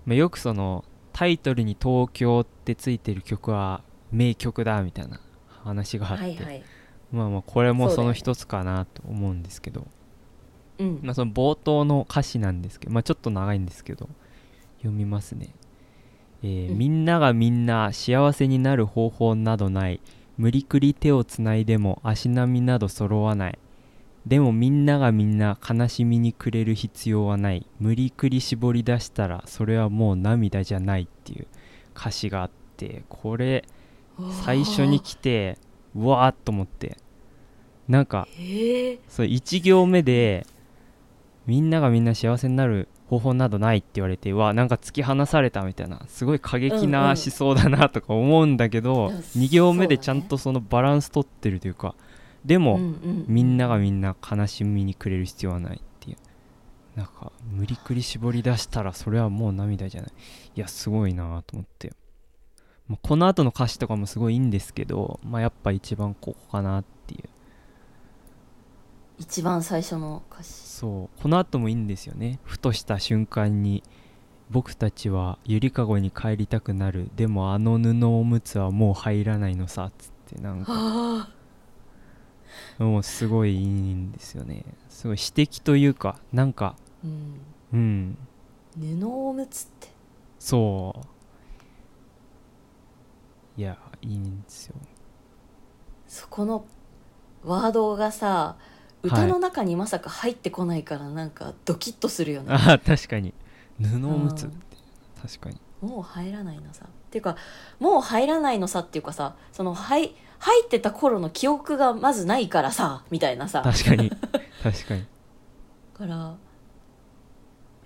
まあ、よくそのタイトルに「東京」ってついてる曲は名曲だみたいな話があって、はいはい。まあまあこれもその一つかなと思うんですけど、うん。まあ、その冒頭の歌詞なんですけど、まあ、ちょっと長いんですけど読みますね、えーうん。みんながみんな幸せになる方法などない。無理くり手をつないでも足並みなど揃わない。でもみんながみんな悲しみにくれる必要はない。無理くり絞り出したらそれはもう涙じゃないっていう。歌詞があってこれ最初に来てうわーっと思って。なんかへえそう1行目でみんながみんな幸せになる方法などないって言われてうわなんか突き放されたみたいなすごい過激うんうなん。思想だなとか思うんだけど、うん2行目でちゃんとそのバランス取ってるというかでも、うんうんみんながみんな悲しみにくれる必要はないっていう。なんか無理くり絞り出したらそれはもう涙じゃない。いやすごいなと思って、まあ、この後の歌詞とかもすごいいいんですけど、まあ、やっぱ一番ここかなっていう。一番最初の歌詞そう。この後もいいんですよね。ふとした瞬間に僕たちはゆりかごに帰りたくなる。でもあの布おむつはもう入らないのさ。つってなんか。あ。もうすごいいいんですよね。すごい詩的というかなんか。うん。うん。布おむつって。そう。いやいいんですよ。そこのワードがさ歌の中にまさか入ってこないからなんかドキッとするよね、ああ確かに。布おむつっうん。て確かに。もう入らないのさ。っていうかもう入らないのさっていうかさその入入ってた頃の記憶がまずないからさみたいなさ。確かに。確かに。から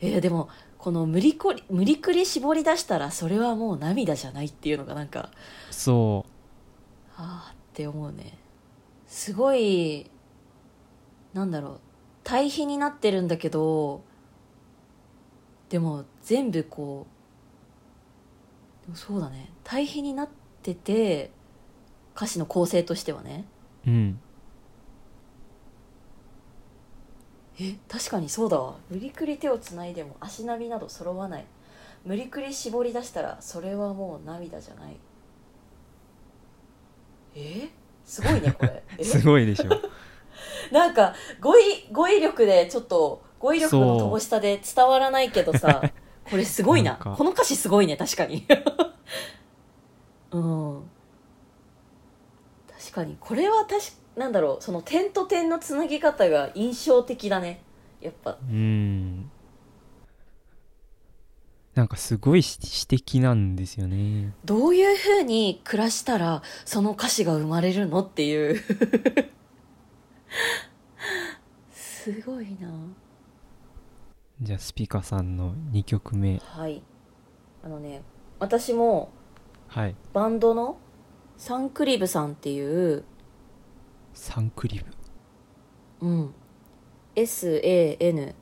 えーでもこの無理こり無理くり絞り出したらそれはもう涙じゃないっていうのがなんかそああって思うね。すごいなんだろう。対比になってるんだけどでも全部こうでもそうだね。対比になってて歌詞の構成としてはね。ううん。え確かにそうだわ。無理くり手をつないでも足並みなど揃わない。無理くり絞り出したらそれはもう涙じゃない。え？すごいねこれ。え？すごいでしょ なんか語彙語彙力でちょっと語彙力の乏しさで伝わらないけどさ これすごいな。なんか。この歌詞すごいね確かに。うん。確かに。これは確かなんだろうその点と点のつなぎ方が印象的だね。やっぱ。うん。なんかすごいし詩的なんですよね。どういうふうに暮らしたらその歌詞が生まれるのっていうすごいな。じゃあスピカさんの2曲目。はい。あのね私もはい。バンドのサンクリブさんっていう、サンクリブ。うん、SANCRIB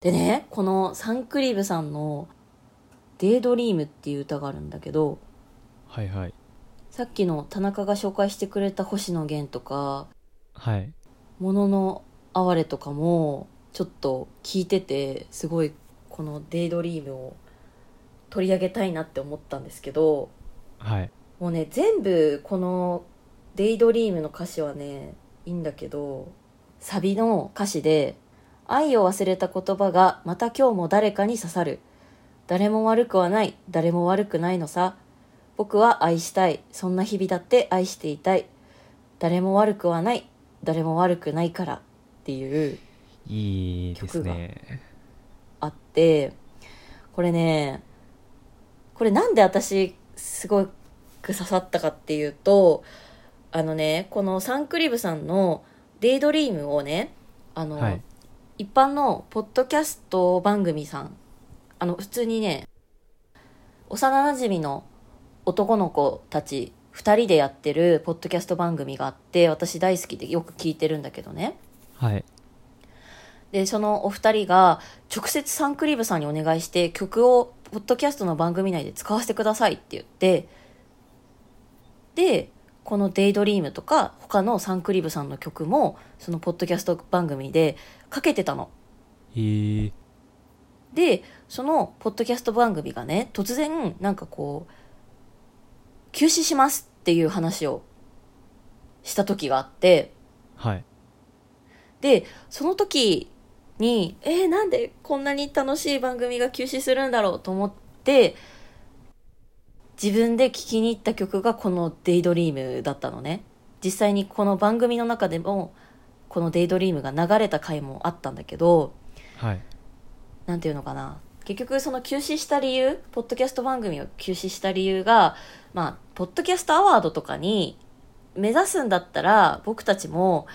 でねこのサンクリブさんの「デイドリーム」っていう歌があるんだけどはいはいさっきの田中が紹介してくれた星野源とかはい「ものの哀れ」とかもちょっと聞いててすごいこの「デイドリーム」を取り上げたいなって思ったんですけどはい。もうね全部この「デイドリーム」の歌詞はねいいんだけどサビの歌詞で「愛を忘れた言葉がまた今日も誰かに刺さる」「誰も悪くはない。誰も悪くないのさ」「僕は愛したい。そんな日々だって愛していたい」「誰も悪くはない。誰も悪くないから」っていういいですね。あってこれねこれなんで私すごく刺さったかっていうとあのねこのサンクリブさんの「デイドリーム」をねあの、はい。一般のポッドキャスト番組さんあの普通にね幼なじみの男の子たち2人でやってるポッドキャスト番組があって私大好きでよく聞いてるんだけどね。はい。でそのお二人が直接サンクリブさんにお願いして曲をポッドキャストの番組内で使わせてくださいって言ってでこの「デイドリーム」とか他のサンクリブさんの曲もそのポッドキャスト番組でかけてたの。へえでそのポッドキャスト番組がね突然なんかこう休止しますっていう話をした時があってはい。でその時にえー、なんでこんなに楽しい番組が休止するんだろうと思って自分で聴きに行った曲がこの「デイドリーム」だったのね。実際にこの番組の中でもこの「デイドリーム」が流れた回もあったんだけどはい。なんていうのかな。結局その休止した理由ポッドキャスト番組を休止した理由がまあポッドキャストアワードとかに目指すんだったら僕たちも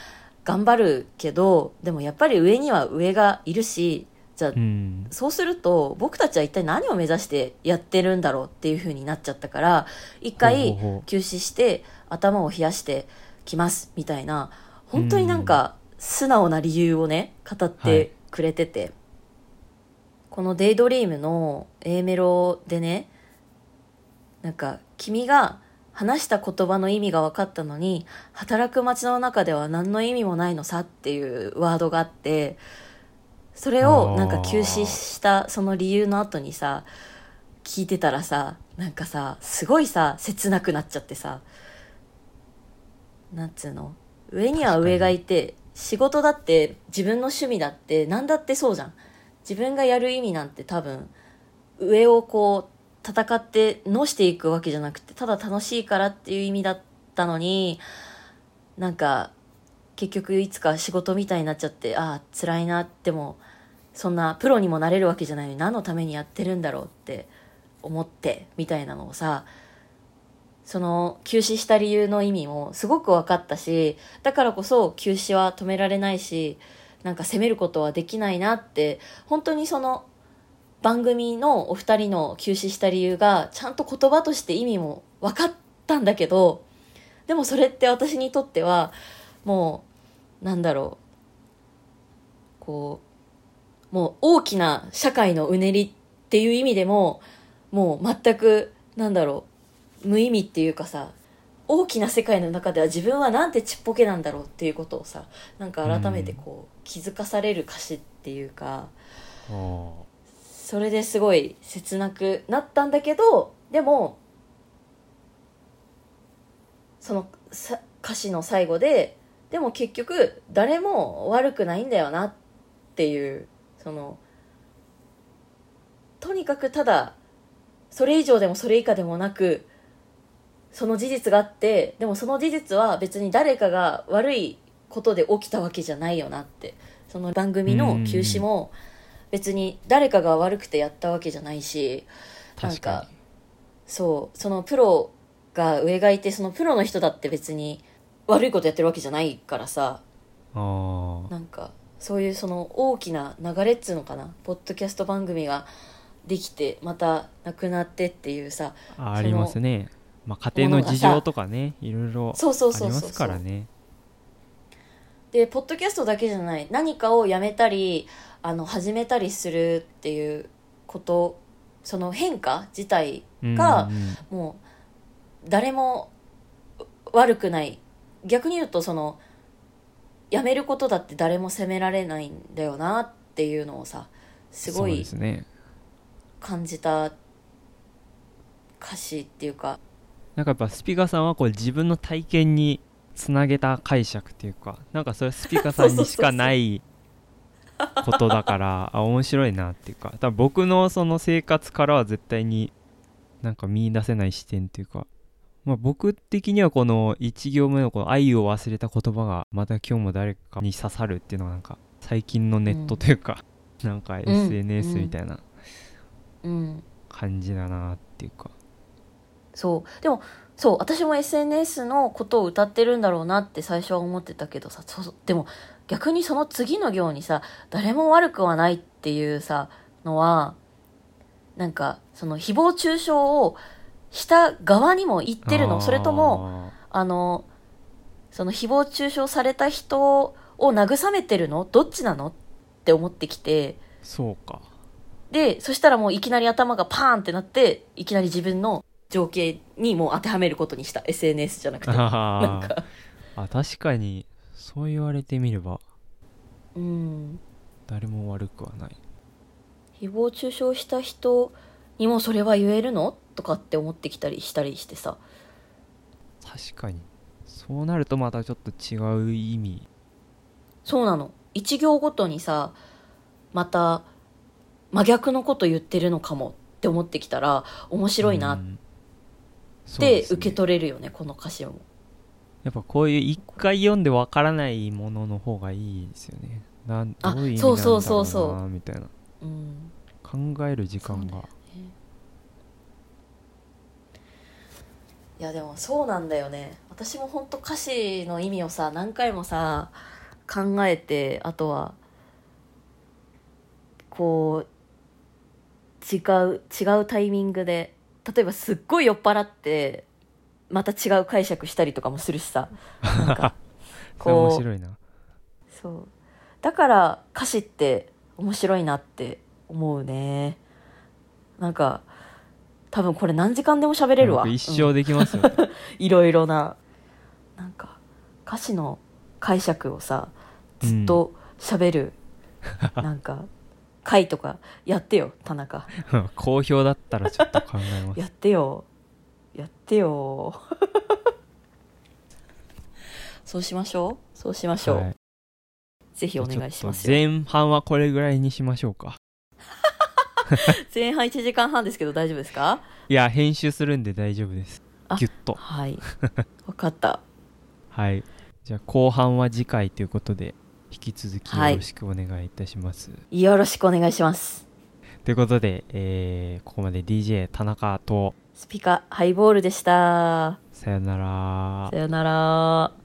頑張るけどでもやっぱり上には上がいるしじゃあうん。そうすると僕たちは一体何を目指してやってるんだろうっていう風になっちゃったから一回休止して頭を冷やしてきますみたいな。本当になんか素直な理由をね語ってくれてて、この「デイドリーム」の A メロでねなんか君が話した言葉の意味が分かったのに働く街の中では何の意味もないのさっていうワードがあってそれをなんか休止したその理由の後にさ聞いてたらさなんかさすごいさ切なくなっちゃってさなんつうの？上には上がいて仕事だって自分の趣味だって何だってそうじゃん。自分がやる意味なんて多分上をこう戦ってのしていくわけじゃなくてただ楽しいからっていう意味だったのになんか結局いつか仕事みたいになっちゃってああ辛いなってもそんなプロにもなれるわけじゃないのに何のためにやってるんだろうって思ってみたいなのをさその休止した理由の意味もすごく分かったしだからこそ休止は止められないしなんか責めることはできないなって本当にその番組のお二人の休止した理由がちゃんと言葉として意味も分かったんだけどでもそれって私にとってはもうなんだろう。こうもう大きな社会のうねりっていう意味でももう全くなんだろう。無意味っていうかさ大きな世界の中では自分はなんてちっぽけなんだろうっていうことをさなんか改めてこう気づかされる歌詞っていうか。それですごい切なくなったんだけどでもその歌詞の最後ででも結局誰も悪くないんだよなっていうそのとにかくただそれ以上でもそれ以下でもなくその事実があってでもその事実は別に誰かが悪いことで起きたわけじゃないよなってその番組の休止も別に誰かが悪くてやったわけじゃないしなん確かかそうそのプロが上がいてそのプロの人だって別に悪いことやってるわけじゃないからさなんかそういうその大きな流れっつうのかなポッドキャスト番組ができてまたなくなってっていうさありますね。まあ家庭の事情とかねいろいろそうそう。ありますからね。でポッドキャストだけじゃない。何かをやめたりあの始めたりするっていうことその変化自体がもう誰も悪くない。逆に言うとそのやめることだって誰も責められないんだよなっていうのをさすごい感じた歌詞っていうか。なんかやっぱスピカさんはこう自分の体験につなげた解釈っていうかなんかそれスピカさんにしかない ことだからあ面白いなっていうか多分僕のその生活からは絶対になんか見出せない視点っていうか、まあ、僕的にはこの1行目のこの愛を忘れた言葉がまた今日も誰かに刺さるっていうのがなんか最近のネットというか、なんか SNS みたいなうん。感じだなっていうか、そう。でもそう私も SNS のことを歌ってるんだろうなって最初は思ってたけどさそうでも逆にその次の行にさ誰も悪くはないっていうさのはなんかその誹謗中傷をした側にも言ってるの。それともあのその誹謗中傷された人を慰めてるの？どっちなの？って思ってきて。そうか。でそしたらもういきなり頭がパーンってなっていきなり自分の情景にもう当てはめることにした。SNS じゃなくて。なんか。あ確かにそう言われてみればうん。誰も悪くはない。誹謗中傷した人にもそれは言えるの？とかって思ってきたりしたりしてさ。確かに。そうなるとまたちょっと違う意味。そうなの。一行ごとにさまた真逆のこと言ってるのかもって思ってきたら面白いなって受け取れるよねこの歌詞もやっぱこういう一回読んでわからないものの方がいいですよね。なんどあういう意味なんだろそうそうそうそううなみたいなう。ん考える時間が。ね。いやでもそうなんだよね。私も本当歌詞の意味をさ何回もさ考えてあとはこう違う違うタイミングで例えばすっごい酔っ払ってまた違う解釈したりとかもするしさ。なんか こう白いな。そう。だから歌詞って面白いなって思うね。なんか多分これ何時間でも喋れるわ。僕一うん生できますよ、ね。いろいろな。なんか歌詞の解釈をさずっと喋る、なんか回とかやってよ田中。好評だったらちょっと考えます。やってよ。やてよ。そうしましょう。そうしましょう、はい、ぜひお願いします前半はこれぐらいにしましょうか。前半1時間半ですけど大丈夫ですか？いや編集するんで大丈夫です。ギュッと。はい。分かった。はい。じゃあ後半は次回ということで引き続きよろしくお願いいたします、はい、よろしくお願いします。ということで、えー、ここまで DJ 田中とスピカハイボールでした。さよなら。さよなら。